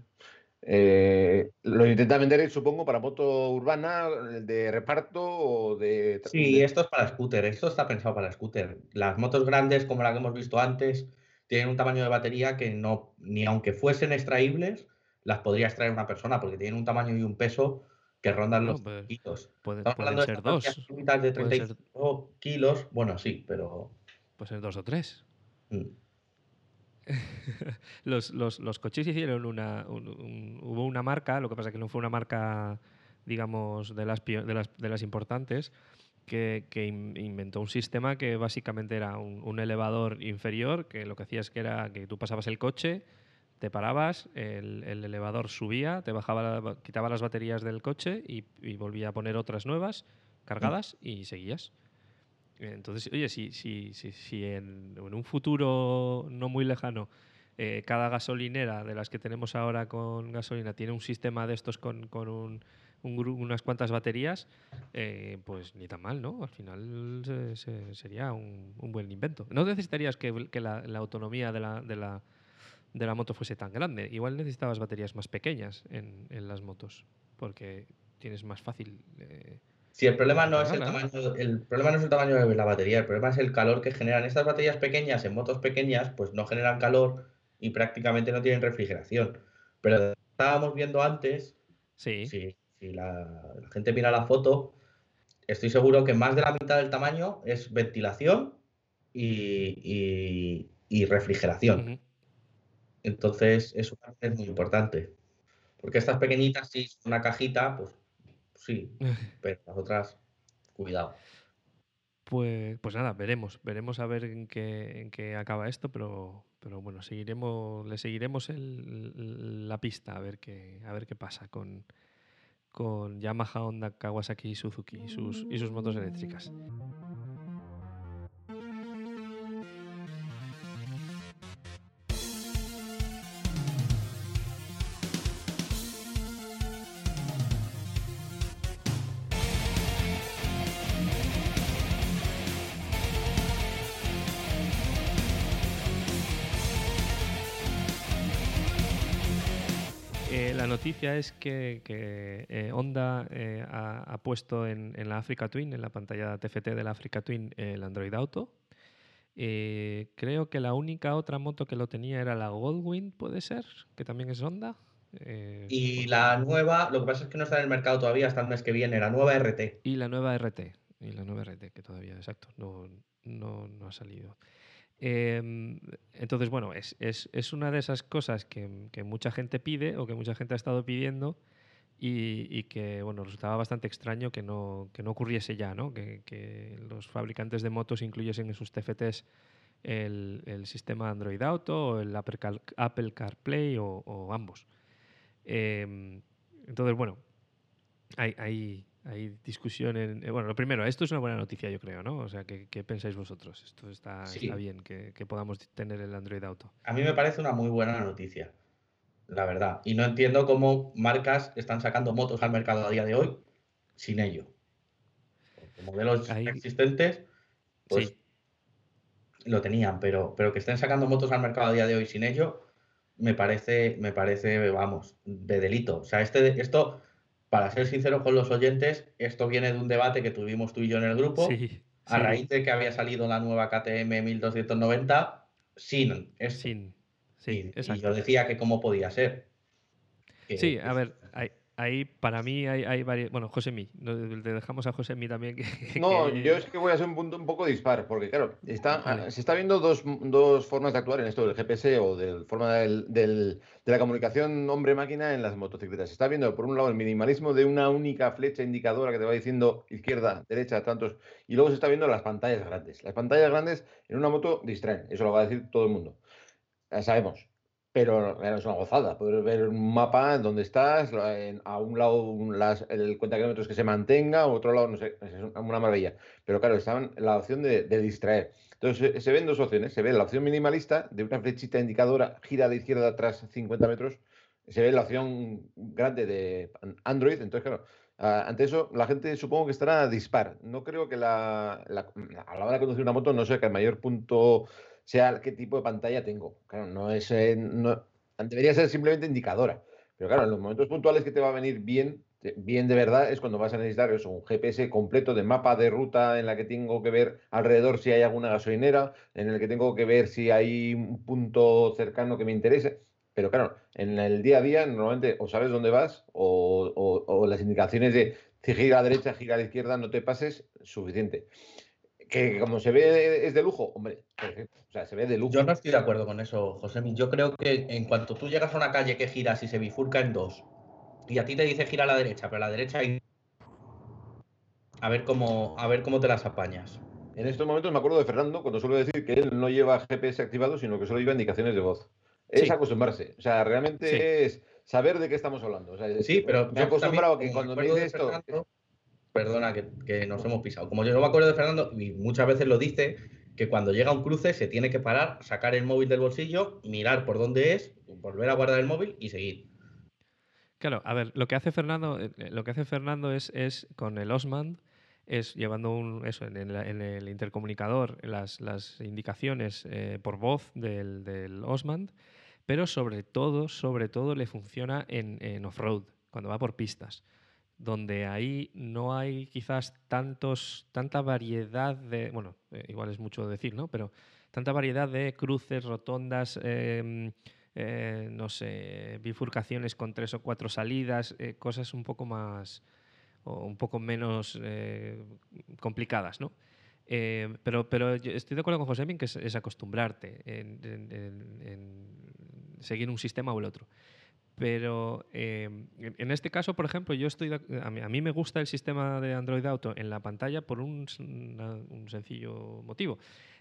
Eh, lo, Lo intenta vender, supongo, para moto urbana, de reparto o de... Sí, esto es para scooter, esto está pensado para scooter. Las motos grandes, como la que hemos visto antes, tienen un tamaño de batería que no, ni aunque fuesen extraíbles, las podría extraer una persona, porque tienen un tamaño y un peso que rondan No, los pues, kilos. puede- Estamos pueden ser de dos. de ser- 35 kilos, bueno, sí, pero... Puede ser dos o tres. mm, *laughs* los, los- los coches hicieron una. un- un- hubo una marca, lo que pasa que no fue una marca, digamos, de las, de las, de las importantes, que, que in- inventó un sistema que básicamente era un, un elevador inferior, que lo que hacía es que era que tú pasabas el coche, te parabas, el, el elevador subía, te bajaba, quitaba las baterías del coche y, y volvía a poner otras nuevas, cargadas, y seguías. Entonces, oye, si, si, si, si en, en un futuro no muy lejano eh, cada gasolinera de las que tenemos ahora con gasolina tiene un sistema de estos con, con un, unas cuantas baterías, eh, pues ni tan mal, ¿no? Al final se- se- sería un, un buen invento. No necesitarías que, que la, la autonomía de la, de, la, de la moto fuese tan grande. Igual necesitabas baterías más pequeñas en, en las motos, porque tienes más fácil... eh, Si el problema no es el tamaño, el problema no es el tamaño de la batería, el problema es el calor que generan. Estas baterías pequeñas en motos pequeñas, pues no generan calor y prácticamente no tienen refrigeración. Pero estábamos viendo antes, Sí. si, si la, la gente mira la foto, estoy seguro que más de la mitad del tamaño es ventilación y, y- y refrigeración. Entonces, eso es muy importante. Porque estas pequeñitas, sí, son una cajita, pues sí, *laughs* pero las otras, cuidado. Pues, pues nada, veremos, veremos a ver en qué, en qué acaba esto, pero, pero bueno, seguiremos, le seguiremos el- la pista a ver qué, a ver qué pasa con, con Yamaha, Honda, Kawasaki y Suzuki y sus, y sus motos eléctricas. Noticia es que, que, eh, Honda eh, ha, ha puesto en, en la Africa Twin, en la pantalla TFT de la Africa Twin, el Android Auto. Eh, creo que la única otra moto que lo tenía era la Goldwind, puede ser, que también es Honda. Eh, Y la nueva, lo que pasa es que no está en el mercado todavía hasta el mes que viene, la nueva RT. Y la nueva RT. Y la nueva RT, que todavía, exacto, no, no, no ha salido. Em, entonces, bueno, es, es- es una de esas cosas que, que mucha gente pide o que mucha gente ha estado pidiendo y, y que, bueno, resultaba bastante extraño que no, que no ocurriese ya, ¿no? Que, que los fabricantes de motos incluyesen en sus TFTs el, el sistema Android Auto o el Apple, Apple CarPlay o, o ambos. Em, entonces, bueno, hay, hay, hay discusión en... eh, Bueno, lo primero, esto es una buena noticia, yo creo, ¿no? O sea, ¿qué, qué pensáis vosotros? Esto está, Sí. está bien, que, que podamos tener el Android Auto. A mí me parece una muy buena noticia, la verdad. Y no entiendo cómo marcas están sacando motos al mercado a día de hoy sin ello. Porque modelos Ahí- existentes, pues Sí. lo tenían, pero, pero que estén sacando motos al mercado a día de hoy sin ello, me parece, me parece, vamos, de delito. O sea, este, esto, para ser sincero con los oyentes, esto viene de un debate que tuvimos tú y yo en el grupo, Sí, a sí, raíz de que había salido la nueva KTM 1290 sin esto. sin- Y- sí, y, exacto. yo decía que cómo podía ser. Que, Sí, a ver, hay- para mí hay, hay varios... Bueno, José no, le dejamos a José también que... *laughs* No, que- yo es que voy a hacer un punto un poco dispar, porque claro, está, Vale. se está viendo dos, dos formas de actuar en esto del GPS o de forma del, del- de la comunicación hombre-máquina en las motocicletas. Se está viendo, por un lado, el minimalismo de una única flecha indicadora que te va diciendo izquierda, derecha, tantos, y luego se está viendo las pantallas grandes. Las pantallas grandes en una moto distraen, eso lo va a decir todo el mundo. Ya sabemos. Pero es una gozada poder ver un mapa donde estás, en- a un lado el cuenta kilómetros que se mantenga, a otro lado, no sé, es una maravilla. Pero claro, está la opción de, distraer. Entonces se, se ven dos opciones. Se ve la opción minimalista de una flechita indicadora, gira de izquierda atrás 50 metros. Se ve la opción grande de Android. Entonces, claro, ante eso la gente supongo que estará dispar. No creo que la, la- a la hora de conducir una moto no sea que el mayor punto sea qué tipo de pantalla tengo. Claro, no es. eh, debería ser simplemente indicadora. Pero claro, en los momentos puntuales que te va a venir bien, bien de verdad, es cuando vas a necesitar eso, un GPS completo de mapa de ruta en la que tengo que ver alrededor si hay alguna gasolinera, en el que tengo que ver si hay un punto cercano que me interese. Pero claro, en el día a día normalmente o sabes dónde vas o, las indicaciones de si gira a derecha, gira a la izquierda, no te pases, suficiente. Que como se ve es de lujo, hombre. O sea, se ve de lujo. Yo no estoy de acuerdo con eso, José. Yo creo que en cuanto tú llegas a una calle que giras y se bifurca en dos, y a ti te dice gira a la derecha, pero a la derecha hay. A ver cómo, a ver cómo te las apañas. En estos momentos me acuerdo de Fernando cuando suele decir que él no lleva GPS activado, sino que solo lleva indicaciones de voz. Es Sí. acostumbrarse. O sea, realmente Sí. es saber de qué estamos hablando. O sea, es- Sí, pero me he acostumbrado que cuando me dice esto, Fernando, Perdona que, nos hemos pisado. Como yo no me acuerdo de Fernando, y muchas veces lo dice, que cuando llega un cruce se tiene que parar, sacar el móvil del bolsillo, mirar por dónde es, volver a guardar el móvil y seguir. Claro, a ver, lo que hace Fernando, eh, lo que hace Fernando es, es con el Osman, es llevando un, eso, en el, en el intercomunicador las, las indicaciones eh, por voz del, del Osman, pero sobre todo, sobre todo le funciona en, en off-road, cuando va por pistas, donde ahí no hay quizás tantos, tanta variedad de, bueno, eh, igual es mucho decir, ¿no? Pero tanta variedad de cruces, rotondas, em, eh, no sé, bifurcaciones con tres o cuatro salidas, eh, cosas un poco más o un poco menos complicadas, ¿no? Pero, pero yo estoy de acuerdo con José en que es, acostumbrarte en seguir un sistema o el otro. Pero eh, en este caso, por ejemplo, yo estoy a, mí, a mí me gusta el sistema de Android Auto en la pantalla por un, una- un sencillo motivo,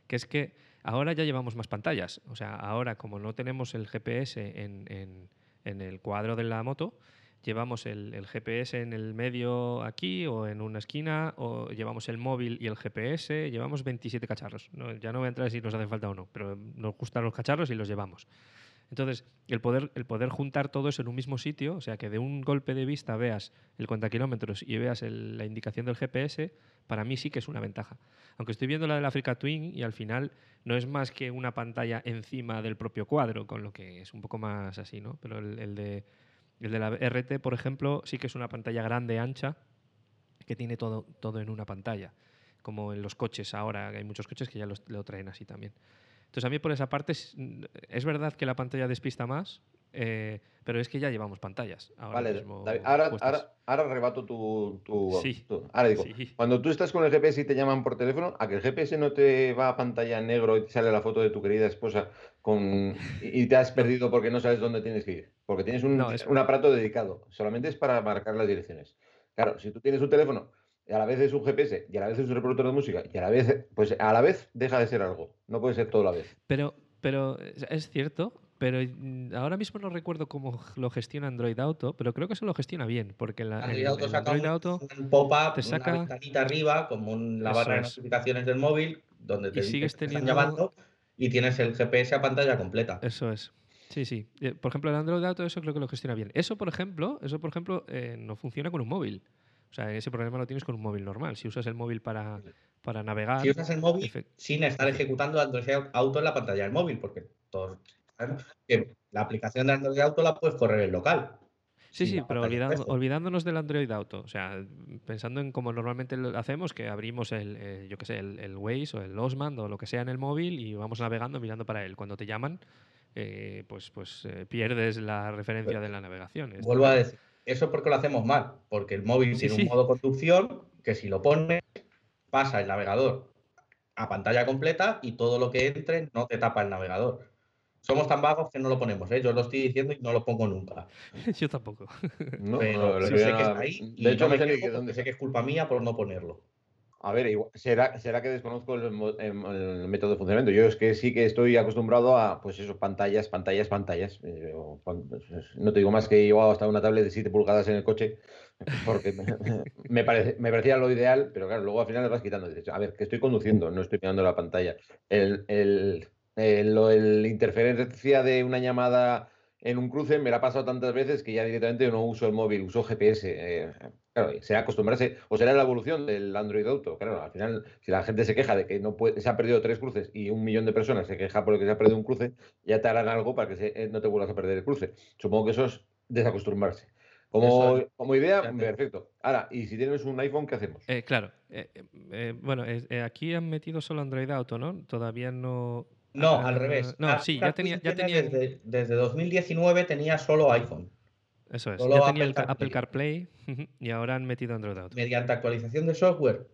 que es que ahora ya llevamos más pantallas. O sea, ahora como no tenemos el GPS en, el cuadro de la moto, llevamos el, GPS en el medio aquí o en una esquina, o llevamos el móvil y el GPS, llevamos 27 cacharros. Ya no voy a entrar si nos hace falta o no, pero nos gustan los cacharros y los llevamos. Entonces, el poder, el poder juntar todo eso en un mismo sitio, o sea, que de un golpe de vista veas el kilómetros y veas el- la indicación del GPS, para mí sí que es una ventaja. Aunque estoy viendo la del Africa Twin y al final no es más que una pantalla encima del propio cuadro, con lo que es un poco más así, ¿no? Pero el, de, el de la RT, por ejemplo, sí que es una pantalla grande, ancha, que tiene todo, todo en una pantalla. Como en los coches ahora, hay muchos coches que ya lo traen así también. Entonces, a mí por esa parte es, verdad que la pantalla despista más, eh, pero es que ya llevamos pantallas. Ahora Vale, mismo David, ahora, ahora, ahora rebato tu, tu- Sí, tu- Ahora digo, sí. cuando tú estás con el GPS y te llaman por teléfono, a que el GPS no te va a pantalla negro y te sale la foto de tu querida esposa con y y te has *laughs* perdido porque no sabes dónde tienes que ir. Porque tienes un, No, es- un aparato dedicado. Solamente es para marcar las direcciones. Claro, si tú tienes un teléfono y a la vez es un GPS y a la vez es un reproductor de música y a la vez, pues a la vez deja de ser algo. No puede ser todo a la vez. Pero, pero es- cierto, pero mm, ahora mismo no recuerdo cómo lo gestiona Android Auto, pero creo que eso lo gestiona bien, porque la, Android en- Auto en saca Android un, Auto un pop-up, te saca- una ventanita arriba, como un- la barra de es. notificaciones del móvil, donde te Y sigues que te están teniendo- llamando y tienes el GPS a pantalla completa. Eso es. Sí, sí. Eh, Por ejemplo, el Android Auto eso creo que lo gestiona bien. Eso, por ejemplo, eso, por ejemplo, eh, no funciona con un móvil. O sea, ese problema lo tienes con un móvil normal. Si usas el móvil para, para navegar. Si usas el móvil sin estar ejecutando Android Auto en la pantalla del móvil, porque todos sabemos que la aplicación de Android Auto la puedes correr en local. Sí, sí, pero olvidando- olvidándonos del Android Auto. O sea, pensando en como normalmente lo hacemos, que abrimos el, eh, yo qué sé, el, el Waze o el Osman o lo que sea en el móvil y vamos navegando mirando para él. Cuando te llaman, eh, pues, pues eh, pierdes la referencia de la navegación. Vuelvo a decir, eso es porque lo hacemos mal, porque el móvil Sí, tiene sí. un modo conducción que si lo pones, pasa el navegador a pantalla completa y todo lo que entre no te tapa el navegador. Somos tan vagos que no lo ponemos, ¿eh? yo lo estoy diciendo y no lo pongo nunca. *laughs* Yo tampoco. No, Pero no, sí que sé que está ahí y de hecho, no no me sé dónde sé que es culpa mía por no ponerlo. A ver, será, será que desconozco el, em, el método de funcionamiento. Yo es que sí que estoy acostumbrado a, pues eso, pantallas, pantallas, pantallas. Eh, pues, No te digo más que he llevado hasta una tablet de 7 pulgadas en el coche, porque me, *laughs* me parece- me parecía lo ideal, pero claro, luego al final le vas quitando. Dices, a ver, que estoy conduciendo, no estoy mirando la pantalla. El, el, el, lo- el interferencia de una llamada en un cruce me la ha pasado tantas veces que ya directamente no uso el móvil, uso GPS. eh, claro, será acostumbrarse, o será la evolución del Android Auto. Claro, al final, si la gente se queja de que no puede, se ha perdido tres cruces y un millón de personas se queja porque se ha perdido un cruce, ya te harán algo para que se- eh, no te vuelvas a perder el cruce. Supongo que eso es desacostumbrarse. Como, Eso- como idea, ya perfecto. Ahora, y si tienes un iPhone, ¿qué hacemos? Eh, claro. eh, bueno, aquí han metido solo Android Auto, ¿no? Todavía no. No, ah, al revés. No, Ah, sí, ya tenía, ya tiene tenía, Desde, desde 2019 tenía solo iPhone. Eso es, solo ya tenía el Apple Apple CarPlay y ahora han metido Android Auto. Mediante actualización de software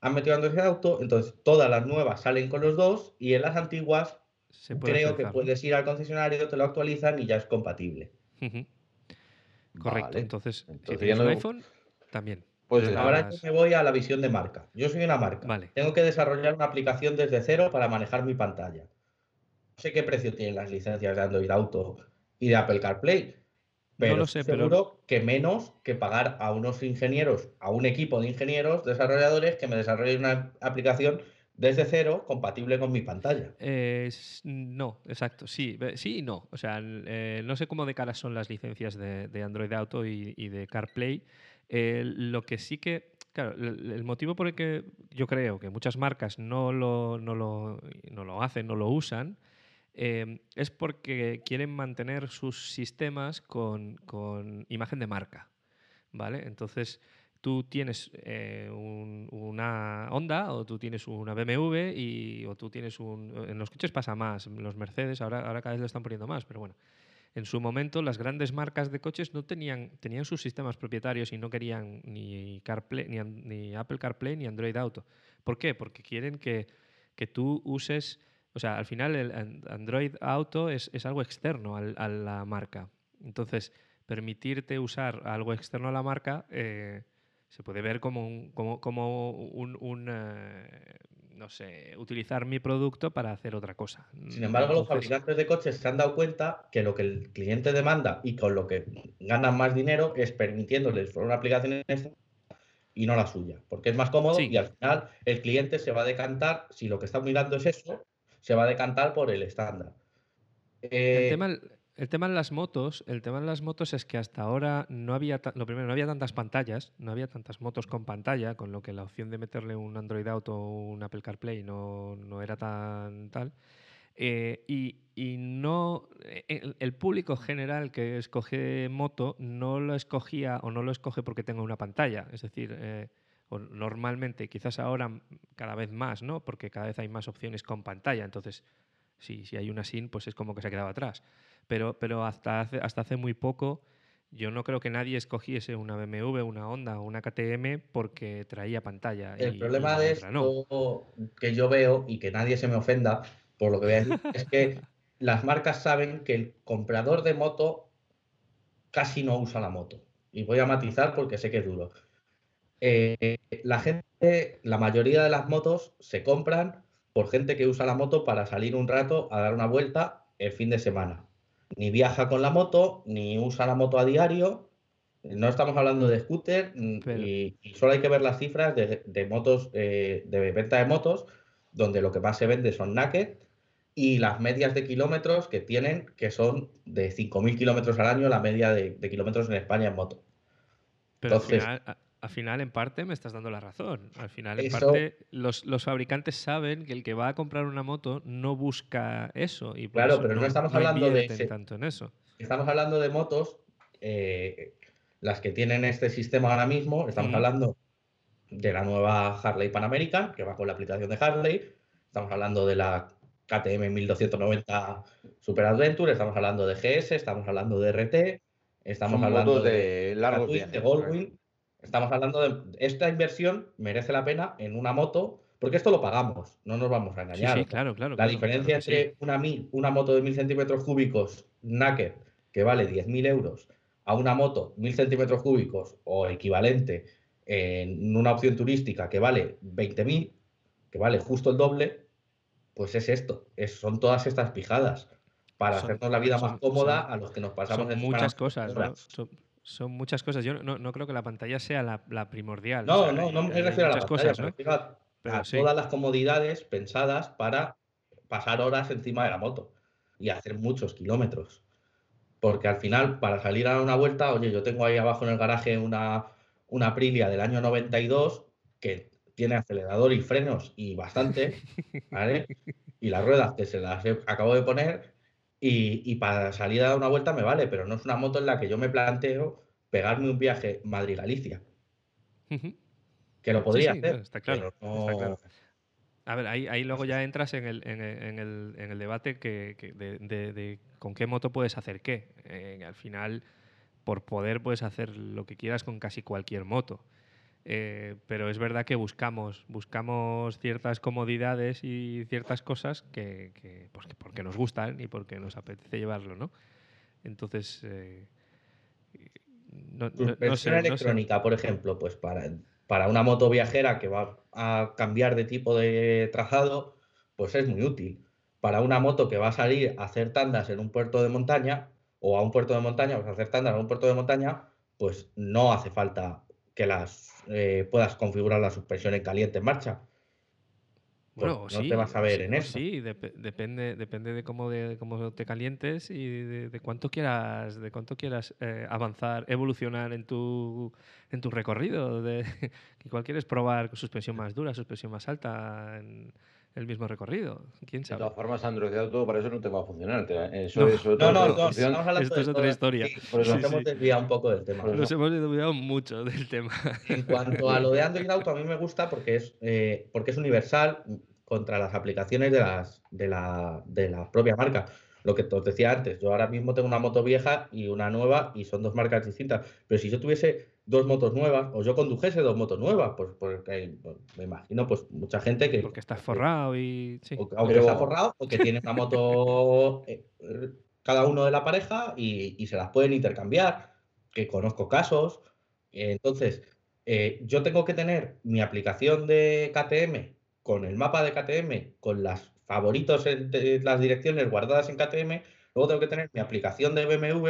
han metido Android Auto, entonces todas las nuevas salen con los dos y en las antiguas Se puede creo que ¿no? puedes ir al concesionario, te lo actualizan y ya es compatible. Correcto. Vale. Entonces, si Entonces tienes ya un no- iPhone, también. Pues Ahora yo me voy a la visión de marca. Yo soy una marca. Vale. Tengo que desarrollar una aplicación desde cero para manejar mi pantalla. No sé qué precio tienen las licencias de Android Auto y de Apple CarPlay. Pero lo sé, pero- seguro que menos que pagar a unos ingenieros, a un equipo de ingenieros desarrolladores que me desarrollen una aplicación desde cero compatible con mi pantalla. Eh, no, exacto. Sí, sí y no. O sea, eh, no sé cómo de caras son las licencias de, de Android Auto y, y de CarPlay. Eh, lo que sí que, claro, el, el motivo por el que yo creo que muchas marcas no lo, no lo, no lo hacen, no lo usan, eh, es porque quieren mantener sus sistemas con, imagen de marca. ¿Vale? Entonces, tú tienes eh, un- una Honda o tú tienes una BMW y, o tú tienes un... En los coches pasa más, los Mercedes ahora, ahora cada vez lo están poniendo más, pero bueno. En su momento las grandes marcas de coches no tenían, tenían sus sistemas propietarios y no querían ni, CarPlay, ni, ni Apple CarPlay ni Android Auto. ¿Por qué? Porque quieren que, que tú uses... O sea, al final el an- Android Auto es, es algo externo al- a la marca. Entonces, permitirte usar algo externo a la marca eh, se puede ver como un, como, como un, un, eh, no sé, utilizar mi producto para hacer otra cosa. Sin embargo, los fabricantes de coches se han dado cuenta que lo que el cliente demanda y con lo que ganan más dinero es permitiéndoles una aplicación extra y no la suya, porque es más cómodo Sí. y al final el cliente se va a decantar, si lo que está mirando es eso, se va a decantar por el estándar. Eh, El tema, el tema en las motos, el tema en las motos es que hasta ahora no había, lo primero, no había tantas pantallas, no había tantas motos con pantalla, con lo que la opción de meterle un Android Auto o un Apple CarPlay no, no era tan tal. Eh, y, y no eh, el, el público general que escoge moto no lo escogía o no lo escoge porque tenga una pantalla. Es decir, eh, o normalmente, quizás ahora cada vez más, ¿no? Porque cada vez hay más opciones con pantalla. Entonces, si, si hay una SIN, pues es como que se ha quedado atrás. Pero, pero hasta, hace, hasta hace muy poco yo no creo que nadie escogiese una BMW, una Honda o una KTM porque traía pantalla. El y- problema de no. que yo veo y que nadie se me ofenda por lo que voy a decir es que *laughs* las marcas saben que el comprador de moto casi no usa la moto. Y voy a matizar porque sé que es duro. Eh, la gente, la mayoría de las motos se compran por gente que usa la moto para salir un rato a dar una vuelta el fin de semana. Ni viaja con la moto, ni usa la moto a diario. No estamos hablando de scooter mm, Pero- y, y solo hay que ver las cifras de, de motos, eh, de venta de motos, donde lo que más se vende son naked y las medias de kilómetros que tienen, que son de 5.000 kilómetros al año, la media de, de kilómetros en España en moto. Pero Entonces- al, final, a- al final, en parte, me estás dando la razón. Al final, en Eso- parte, los, los fabricantes saben que el que va a comprar una moto no busca eso. Y por Claro, eso pero no estamos hablando de ese- tanto en eso. Estamos hablando de motos, eh, las que tienen este sistema ahora mismo, estamos hablando de la nueva Harley Pan American, que va con la aplicación de Harley, estamos hablando de la KTM 1290 Super Adventure, estamos hablando de GS, estamos hablando de RT, estamos Son hablando de largos Catwin, de viajes, Goldwing. Estamos hablando de esta inversión merece la pena en una moto, porque esto lo pagamos, no nos vamos a engañar. sí, claro, claro. la claro, diferencia claro entre sí. una, mil- una moto de 1000 centímetros cúbicos naked, que vale 10.000 euros, a una moto 1000 centímetros cúbicos o equivalente en una opción turística que vale 20.000, que vale justo el doble, pues es esto, es- son todas estas pijadas para Son- hacernos la vida son- más cómoda son- a los que nos pasamos Son encima muchas cosas, ¿no? Son, son muchas cosas. Yo no, no creo que la pantalla sea la, la primordial. o No, sea, no, no me refiero a la pantalla, cosas, ¿no? refiero a, Pero a sí. todas las comodidades pensadas para pasar horas encima de la moto y hacer muchos kilómetros. Porque al final, para salir a dar una vuelta, oye, yo tengo ahí abajo en el garaje una, una Aprilia del año 92 que tiene acelerador y frenos y bastante, ¿vale? *laughs* Y las ruedas que se las he- acabo de poner y, y para salir a dar una vuelta me vale, pero no es una moto en la que yo me planteo pegarme un viaje Madrid-Galicia. Que lo podría sí, hacer. está claro, pero está claro. A ver, ahí, ahí luego ya entras en el, en el, en el- en el debate que, que de, de- de con qué moto puedes hacer qué. Eh, al final, por poder puedes hacer lo que quieras con casi cualquier moto. Eh, pero es verdad que buscamos, buscamos ciertas comodidades y ciertas cosas que, que, pues que porque nos gustan y porque nos apetece llevarlo, ¿no? Entonces, eh, no, no- no sé, Suspensión no sé. electrónica, por ejemplo, pues para, para una moto viajera que va a cambiar de tipo de trazado, pues es muy útil. Para una moto que va a salir a hacer tandas en un puerto de montaña o a un puerto de montaña, o a hacer tandas en un puerto de montaña, pues no hace falta que las eh, puedas configurar la suspensión en caliente en marcha. Bueno, Pues no sí, te vas a ver sí, en eso. Sí, dep- depende, depende de cómo, de cómo te calientes y de, de cuánto quieras, de cuánto quieras eh, avanzar, evolucionar en tu, en tu recorrido. De, *laughs* igual quieres probar suspensión más dura, suspensión más alta en el mismo recorrido. ¿Quién De sabe? todas formas, Android Auto para eso no te va a funcionar. Eso No. No, no, no, función. estamos hablando Esto de es otra historia. sí, Por eso- nos Sí, hemos desviado un poco del tema. Nos hemos desviado mucho del tema. En cuanto a lo de Android Auto, a mí me gusta porque es, eh, porque es universal contra las aplicaciones de, las, de, la, de la propia marca. Lo que os decía antes, yo ahora mismo tengo una moto vieja y una nueva y son dos marcas distintas. Pero si yo tuviese dos motos nuevas o yo condujese dos motos nuevas, pues porque pues, me imagino pues mucha gente que Porque estás forrado y. Sí. o- aunque Pero- está forrado, o que tiene una moto eh, *laughs* eh, cada uno de la pareja y, y se las pueden intercambiar, que conozco casos. Eh, Entonces, eh, yo tengo que tener mi aplicación de KTM con el mapa de KTM, con las favoritos en de las direcciones guardadas en KTM, luego tengo que tener mi aplicación de BMW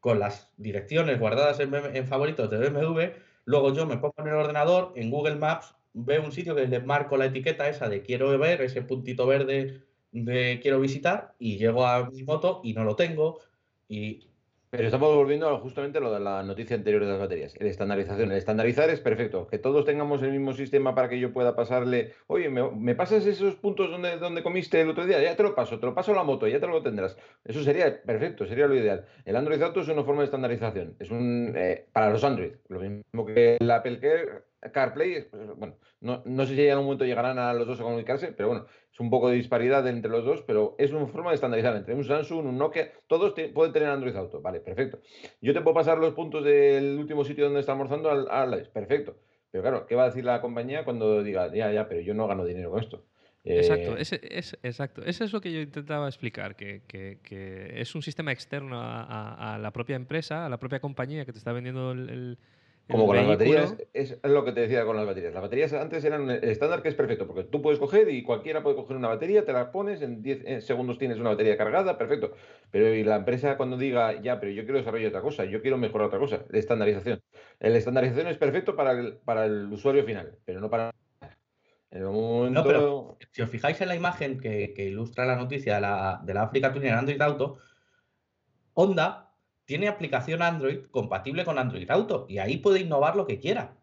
con las direcciones guardadas en, en favoritos de BMW, luego yo me pongo en el ordenador, en Google Maps, veo un sitio que le marco la etiqueta esa de quiero ver, ese puntito verde de quiero visitar, y llego a mi moto y no lo tengo, y Pero estamos volviendo a justamente lo de la noticia anterior de las baterías. La estandarización. El estandarizar es perfecto. Que todos tengamos el mismo sistema para que yo pueda pasarle. Oye, ¿me, me pasas esos puntos donde, donde comiste el otro día? Ya te lo paso, te lo paso a la moto, ya te lo tendrás. Eso sería perfecto, sería lo ideal. El Android Auto es una forma de estandarización. Es un eh, para los Android. Lo mismo que el Apple Care- CarPlay. es, pues, bueno, no, no sé si en algún momento llegarán a los dos a comunicarse, pero bueno, es un poco de disparidad entre los dos, pero es una forma de estandarizar entre un Samsung, un Nokia, todos te- pueden tener Android Auto, vale, perfecto. Yo te puedo pasar los puntos del último sitio donde está almorzando al, al perfecto. Pero claro, ¿qué va a decir la compañía cuando diga, ya, ya, pero yo no gano dinero con esto? Exacto, Eh, ese, es, exacto. Eso es lo que yo intentaba explicar, que, que- que es un sistema externo a, a- a la propia empresa, a la propia compañía que te está vendiendo el Como con las baterías, es lo que te decía con las baterías. Las baterías antes eran el estándar que es perfecto, porque tú puedes coger y cualquiera puede coger una batería, te la pones, en 10 eh, segundos tienes una batería cargada, perfecto. Pero y la empresa cuando diga, ya, pero yo quiero desarrollar otra cosa, yo quiero mejorar otra cosa, la estandarización. La estandarización es perfecto para el, para el usuario final, pero no para... En momento... No, pero si os fijáis en la imagen que, que ilustra la noticia de la, de la Africa Tuner Android Auto, Honda tiene aplicación Android compatible con Android Auto y ahí puede innovar lo que quiera.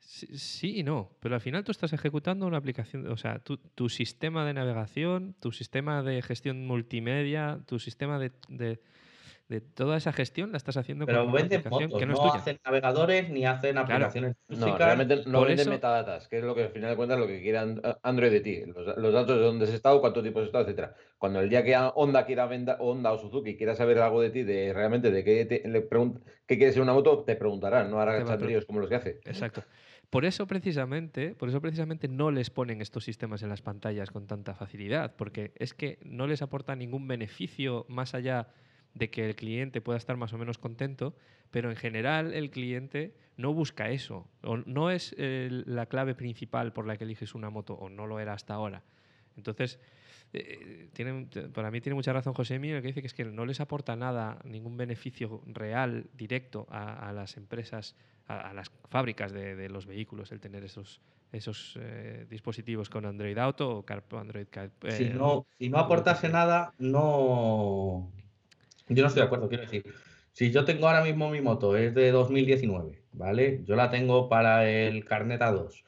Sí, y no, pero al final tú estás ejecutando una aplicación, o sea, tu, sistema de navegación, tu sistema de gestión multimedia, tu sistema de- de toda esa gestión la estás haciendo Pero con una venden aplicación motos, que no no, es tuya. hacen navegadores ni hacen aplicaciones No, realmente no venden eso- metadatas, que es lo que al final de cuentas lo que quiere And- Android de ti, los, los datos de dónde has estado, cuánto tiempo has estado, etcétera. Cuando el día que Honda quiera vender, Honda o Suzuki quiera saber algo de ti, de realmente de qué, te- le pregun- qué quieres ser una moto, te preguntarán, no hará Te va a pre- chandríos como los que hace. Exacto. Por eso precisamente, por eso precisamente no les ponen estos sistemas en las pantallas con tanta facilidad, porque es que no les aporta ningún beneficio más allá de que el cliente pueda estar más o menos contento, pero en general el cliente no busca eso, o no es eh, la clave principal por la que eliges una moto, o no lo era hasta ahora. Entonces, eh, tiene- para mí tiene mucha razón José el que dice que es que no les aporta nada, ningún beneficio real, directo a, a las empresas, a, a las fábricas de, de los vehículos, el tener esos, esos eh, dispositivos con Android Auto o Car- Android Car- Si no, si no aportase nada, no. Yo no estoy de acuerdo, quiero decir. Si yo tengo ahora mismo mi moto, es de 2019, ¿vale? Yo la tengo para el carnet A2.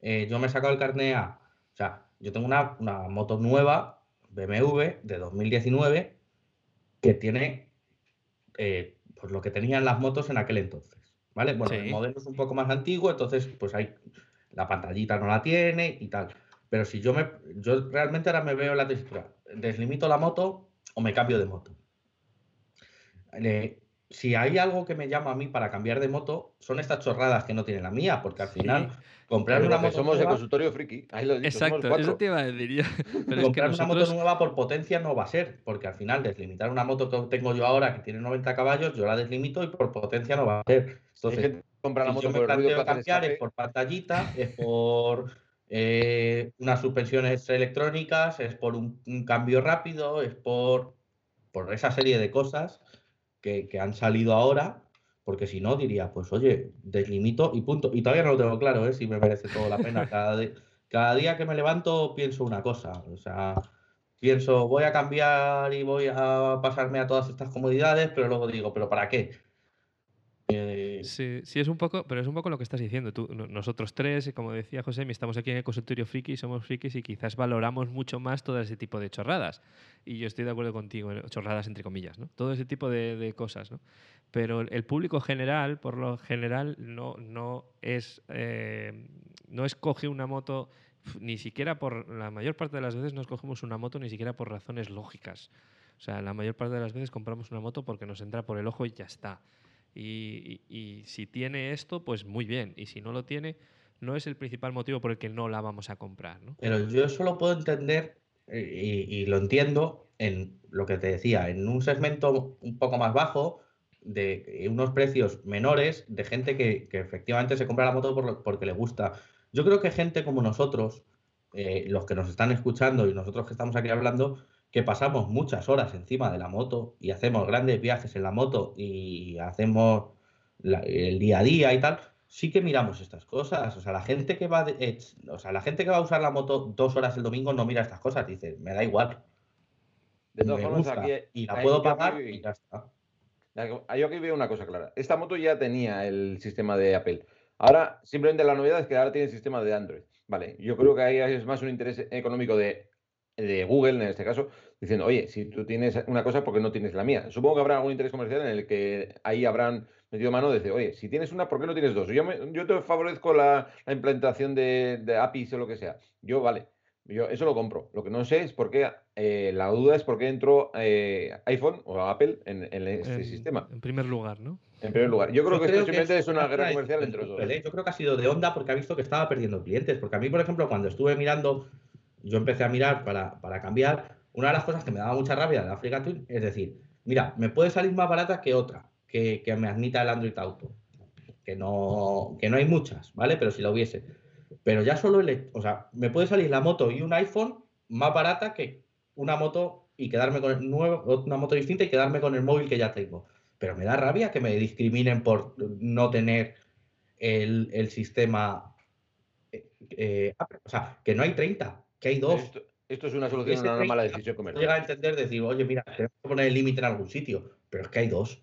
eh, yo me he sacado el carnet A. O sea, yo tengo una, una moto nueva, BMW de 2019 que tiene eh, pues lo que tenían las motos en aquel entonces. ¿Vale? Bueno, el modelo es un poco más antiguo, entonces pues hay la pantallita no la tiene y tal. Pero si yo me yo realmente ahora me veo la tesitura, deslimito la moto o me cambio de moto. Eh, si hay algo que me llama a mí para cambiar de moto, son estas chorradas que no tiene la mía, porque al final comprar Pero una moto somos el nueva- consultorio friki. Ahí lo he dicho, Exacto, eso te iba a decir yo. *laughs* Pero es que comprar una moto nueva por potencia no va a ser, porque al final deslimitar una moto que tengo yo ahora que tiene 90 caballos, yo la deslimito y por potencia no va a ser. Entonces, gente que compra la si moto yo me por el ruido planteo el cambiar es por pantallita, es por *laughs* eh, unas suspensiones electrónicas, es por un, un cambio rápido, es por, por esa serie de cosas que, han salido ahora, porque si no diría, pues oye, deslimito y punto. Y todavía no lo tengo claro, ¿eh? si me merece todo la pena. Cada, di- cada día que me levanto pienso una cosa, o sea, pienso, voy a cambiar y voy a pasarme a todas estas comodidades, pero luego digo, ¿pero para qué? Sí, sí, es un poco, pero es un poco lo que estás diciendo. Tú, no- nosotros tres, como decía José, estamos aquí en el consultorio friki, somos frikis y quizás valoramos mucho más todo ese tipo de chorradas. Y yo estoy de acuerdo contigo, eh, chorradas entre comillas, ¿no? Todo ese tipo de, de cosas, ¿no? Pero el público general, por lo general, no, no es eh, no escoge una moto ni siquiera por la mayor parte de las veces no escogemos una moto ni siquiera por razones lógicas. O sea, la mayor parte de las veces compramos una moto porque nos entra por el ojo y ya está. Y, y- y si tiene esto, pues muy bien. Y si no lo tiene, no es el principal motivo por el que no la vamos a comprar. ¿no? Pero yo eso lo puedo entender eh, y, y lo entiendo en lo que te decía, en un segmento un poco más bajo, de unos precios menores, de gente que, que efectivamente se compra la moto por porque le gusta. Yo creo que gente como nosotros, eh, los que nos están escuchando y nosotros que estamos aquí hablando, que pasamos muchas horas encima de la moto y hacemos grandes viajes en la moto y hacemos la- el día a día y tal, sí que miramos estas cosas. O sea, la gente que va, de- eh, o sea, la gente que va a usar la moto dos horas el domingo no mira estas cosas, dice, me da igual. De todas me formas, gusta aquí, y la puedo pagar y ya está. Yo aquí veo una cosa clara. Esta moto ya tenía el sistema de Apple. Ahora, simplemente la novedad es que ahora tiene el sistema de Android. Vale, yo creo que ahí es más un interés económico de, de Google, en este caso, diciendo, oye, si tú tienes una cosa, ¿por qué no tienes la mía? Supongo que habrá algún interés comercial en el que ahí habrán metido mano de decir, oye, si tienes una, ¿por qué no tienes dos? Yo, me- yo te favorezco la, la implantación de, de APIs o lo que sea. Yo, vale, yo eso lo compro. Lo que no sé es por qué, eh, la duda es por qué entró eh, iPhone o Apple en, en este En- sistema. En primer lugar, ¿no? En primer lugar, yo creo que esto simplemente es una guerra comercial entre los dos. Yo creo que ha sido de onda porque ha visto que estaba perdiendo clientes. Porque a mí, por ejemplo, cuando estuve mirando, yo empecé a mirar para, para cambiar, una de las cosas que me daba mucha rabia de Africa Twin es decir, mira, me puede salir más barata que otra, que, que me admita el Android Auto. Que no, que no hay muchas, ¿vale? Pero si la hubiese. Pero ya solo el, o sea, me puede salir la moto y un iPhone más barata que una moto y quedarme con el nuevo, una moto distinta y quedarme con el móvil que ya tengo. Pero me da rabia que me discriminen por no tener el, el sistema. eh, eh, o sea, que no hay 30, que hay dos. Esto, esto es una solución a una mala 30 decisión Llega a comercial. entender, decir, oye, mira, tenemos que poner el límite en algún sitio, pero es que hay dos.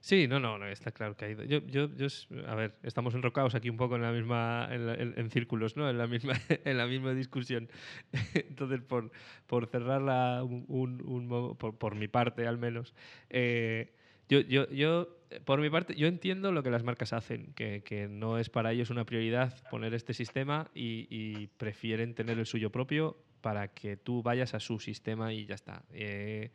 Sí, no, no, no, está claro que hay. Yo, yo, yo, a ver, estamos enrocados aquí un poco en la misma, en, la- en- en círculos, ¿no? En la misma, *laughs* en la misma discusión. *laughs* Entonces, por, por cerrarla un, un- un por, por mi parte al menos, eh, yo, yo, yo, por mi parte, yo entiendo lo que las marcas hacen, que, no es para ellos una prioridad poner este sistema y, y prefieren tener el suyo propio para que tú vayas a su sistema y ya está. Eh,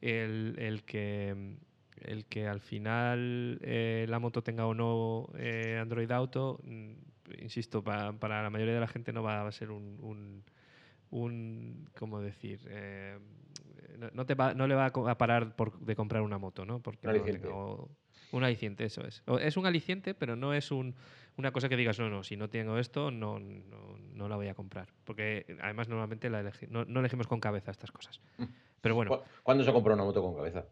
el, que el que al final eh, la moto tenga o no eh, Android Auto, mm, insisto, pa- para la mayoría de la gente no va a ser un, un ¿cómo decir? Eh, no, no te va, no le va a parar por, de comprar una moto, ¿no? Porque Un no aliciente. tenga- o- un aliciente, eso es. O es un aliciente, pero no es un, una cosa que digas, no, no, si no tengo esto, no, no, no la voy a comprar. Porque además normalmente la elegi- no, no elegimos con cabeza estas cosas. Pero bueno. ¿Cu- ¿Cuándo se compró una moto con cabeza?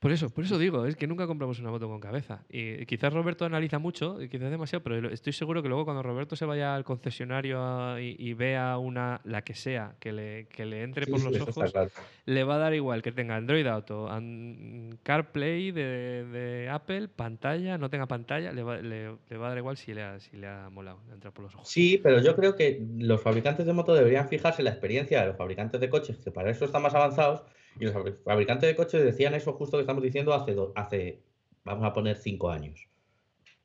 Por eso, por eso *laughs* digo, es que nunca compramos una moto con cabeza. Y quizás Roberto analiza mucho, quizás demasiado, pero estoy seguro que luego cuando Roberto se vaya al concesionario a- y, y vea una, la que sea, que le, que le entre Sí, por sí, los está ojos, claro. le va a dar igual que tenga Android Auto, an- CarPlay de, de Apple, pantalla, no tenga pantalla, le va, le- le va a dar igual si le ha, si le ha molado, le ha entrado por los ojos. Sí, pero yo creo que los fabricantes de moto deberían fijarse en la experiencia de los fabricantes de coches, que para eso están más avanzados, y los fabri- fabricantes de coches decían eso justo que estamos diciendo hace, do- hace vamos a poner, cinco años.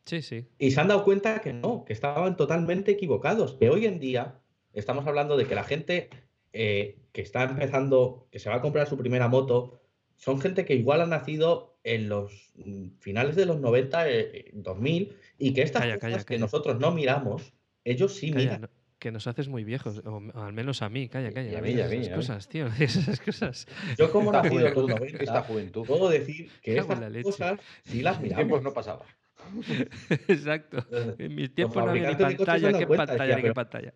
Sí, sí. Y se han dado cuenta que no, que estaban totalmente equivocados, que hoy en día estamos hablando de que la gente eh, que está empezando, que se va a comprar su primera moto, son gente que igual ha nacido en los mm, finales de los 90, eh, 2000, y que estas Calla, cosas calla, que calla. nosotros no miramos, ellos sí miran. no- que nos haces muy viejos, o, o al menos a mí, calla, calla. y a mí, a esas y a mí. cosas, tío, *laughs* esas cosas. Yo como nacido en los juventud, 90, esta juventud. puedo decir que estas la cosas sí las tiempos miramos. no pasaba. Exacto. En mis tiempos no había ni pantalla, qué cuenta, pantalla, decía, qué pantalla.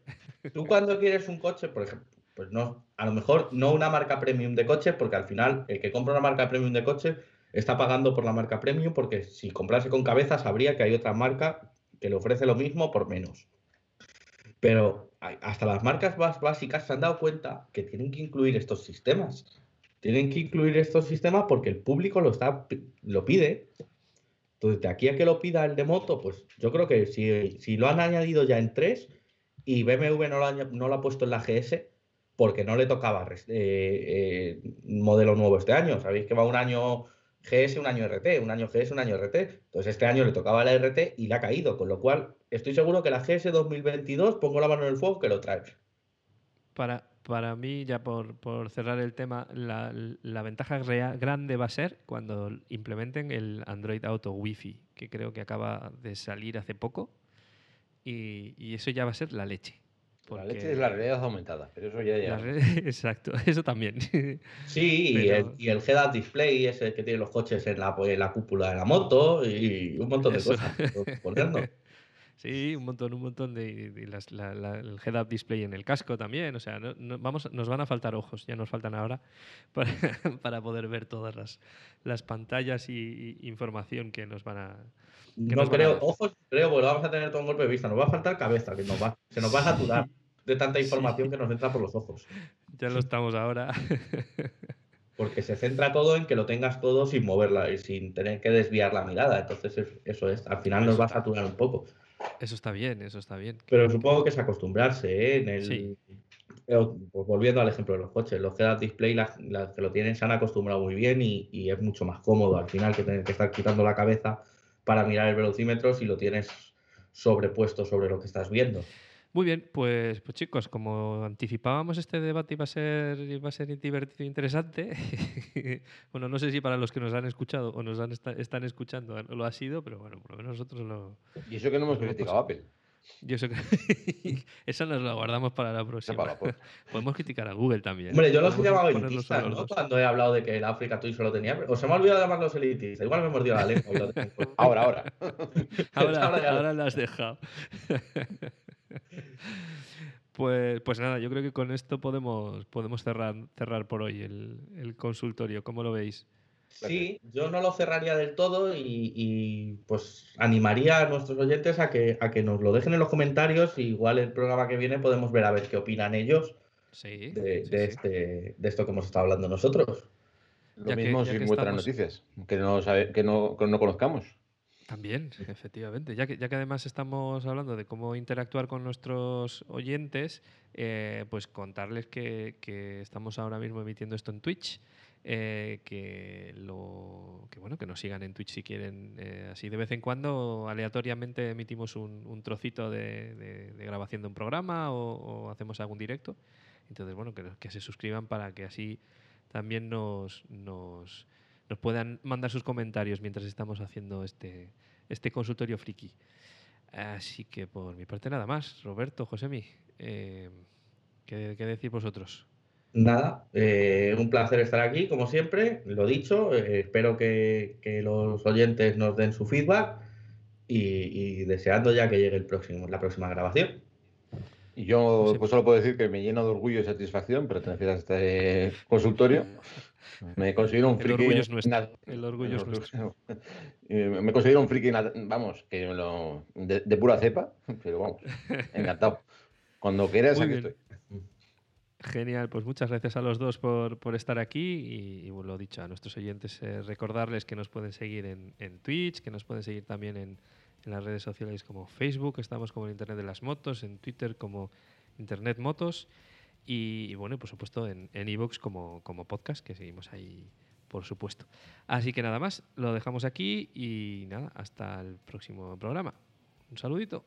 Tú cuando quieres un coche, por ejemplo, pues no, a lo mejor no una marca premium de coches, porque al final el que compra una marca premium de coches está pagando por la marca premium, porque si comprase con cabeza sabría que hay otra marca que le ofrece lo mismo por menos. Pero hasta las marcas más básicas se han dado cuenta que tienen que incluir estos sistemas. Tienen que incluir estos sistemas porque el público lo, está, lo pide. Entonces, de aquí a que lo pida el de moto, pues yo creo que si, si lo han añadido ya en 3 y BMW no lo, ha, no lo ha puesto en la GS porque no le tocaba eh, eh, modelo nuevo este año. Sabéis que va un año GS, un año RT, un año GS, un año RT. Entonces este año le tocaba la RT y le ha caído, con lo cual estoy seguro que la GS 2022, pongo la mano en el fuego, que lo trae. Para, para mí, ya por, por cerrar el tema, la, la ventaja rea- grande va a ser cuando implementen el Android Auto Wi-Fi, que creo que acaba de salir hace poco. Y, y eso ya va a ser la leche. La leche es la realidad aumentada, pero eso ya ya. *laughs* Exacto, eso también. *laughs* Sí, y, el, y el head-up display ese que tiene los coches en la, en la cúpula de la moto y un montón de Eso. cosas. *laughs* Sí, un montón, un montón de, de las- la- la- el head-up display en el casco también. O sea, no- no- vamos, nos van a faltar ojos, ya nos faltan ahora *laughs* para, para poder ver todas las, las pantallas y, y información que nos van a. que No nos van a creo, ojos, creo, porque vamos a tener todo un golpe de vista. Nos va a faltar cabeza, que nos va, se nos va a saturar de tanta *laughs* información que nos entra por los ojos. Ya lo estamos ahora. *laughs* Porque se centra todo en que lo tengas todo sin moverla y sin tener que desviar la mirada. Entonces, es- eso es, al final nos va a saturar un poco. Eso está bien, eso está bien. Pero supongo que es acostumbrarse, ¿eh? En el, Sí. Pues, volviendo al ejemplo de los coches, los head-up display, las, las que lo tienen se han acostumbrado muy bien y, y es mucho más cómodo al final que tener que estar quitando la cabeza para mirar el velocímetro si lo tienes sobrepuesto sobre lo que estás viendo. Muy bien, pues, pues chicos, como anticipábamos este debate iba a ser, iba a ser divertido e interesante. *laughs* bueno, no sé si para los que nos han escuchado o nos han están escuchando lo ha sido, pero bueno, por lo menos nosotros lo. Y eso que no hemos lo hemos criticado a Apple. Yo sé que *laughs* eso nos lo guardamos para la próxima. para la. *laughs* Podemos criticar a Google también. Hombre, yo los he llamado elitistas, ¿no? Cuando he hablado de que el África Twin solo tenía. O se me ha olvidado llamarlos elitistas. Igual me he mordido la lengua. lo. Ahora, ahora. Ahora, Ahora lo- ahora la has dejado. *laughs* Pues, pues nada, yo creo que con esto podemos, podemos cerrar, cerrar por hoy el, el consultorio. ¿Cómo lo veis? Sí, yo no lo cerraría del todo y, y, pues animaría a nuestros oyentes a que, a que nos lo dejen en los comentarios. Y igual el programa que viene podemos ver a ver qué opinan ellos Sí. de, sí, de sí. Este, de esto que hemos estado hablando nosotros. Lo Ya mismo si que muestran estamos- noticias que no, sabe- que no, que no conozcamos. También, efectivamente. Ya que, ya que además estamos hablando de cómo interactuar con nuestros oyentes, eh, pues contarles que, que estamos ahora mismo emitiendo esto en Twitch. eh, que lo que bueno que nos sigan en Twitch si quieren eh, así de vez en cuando aleatoriamente emitimos un, un trocito de, de- de grabación de un programa o, o hacemos algún directo entonces bueno que, que se suscriban para que así también nos, nos, nos puedan mandar sus comentarios mientras estamos haciendo este, este consultorio friki. Así que por mi parte nada más. Roberto, Josemi, eh, ¿qué, qué decir vosotros? Nada, eh, un placer estar aquí, como siempre, lo dicho, eh, espero que, que los oyentes nos den su feedback y, y deseando ya que llegue el próximo, la próxima grabación. Y yo pues solo puedo decir que me lleno de orgullo y satisfacción pertenecer a este consultorio. Me considero un El friki. orgullo es nuestro, el orgullo es nuestro. *laughs* Me considero un friki, vamos, que lo, de, de pura cepa, *laughs* pero vamos, encantado. Cuando quieras, aquí estoy. Genial, pues muchas gracias a los dos por, por estar aquí y, y, bueno, lo dicho, a nuestros oyentes eh, recordarles que nos pueden seguir en, en Twitch, que nos pueden seguir también en, en las redes sociales como Facebook, estamos como en Internet de las Motos, en Twitter como Internet Motos y, bueno, por supuesto en iVoox como, podcast, que seguimos ahí por supuesto. Así que nada más, lo dejamos aquí y nada, hasta el próximo programa. Un saludito.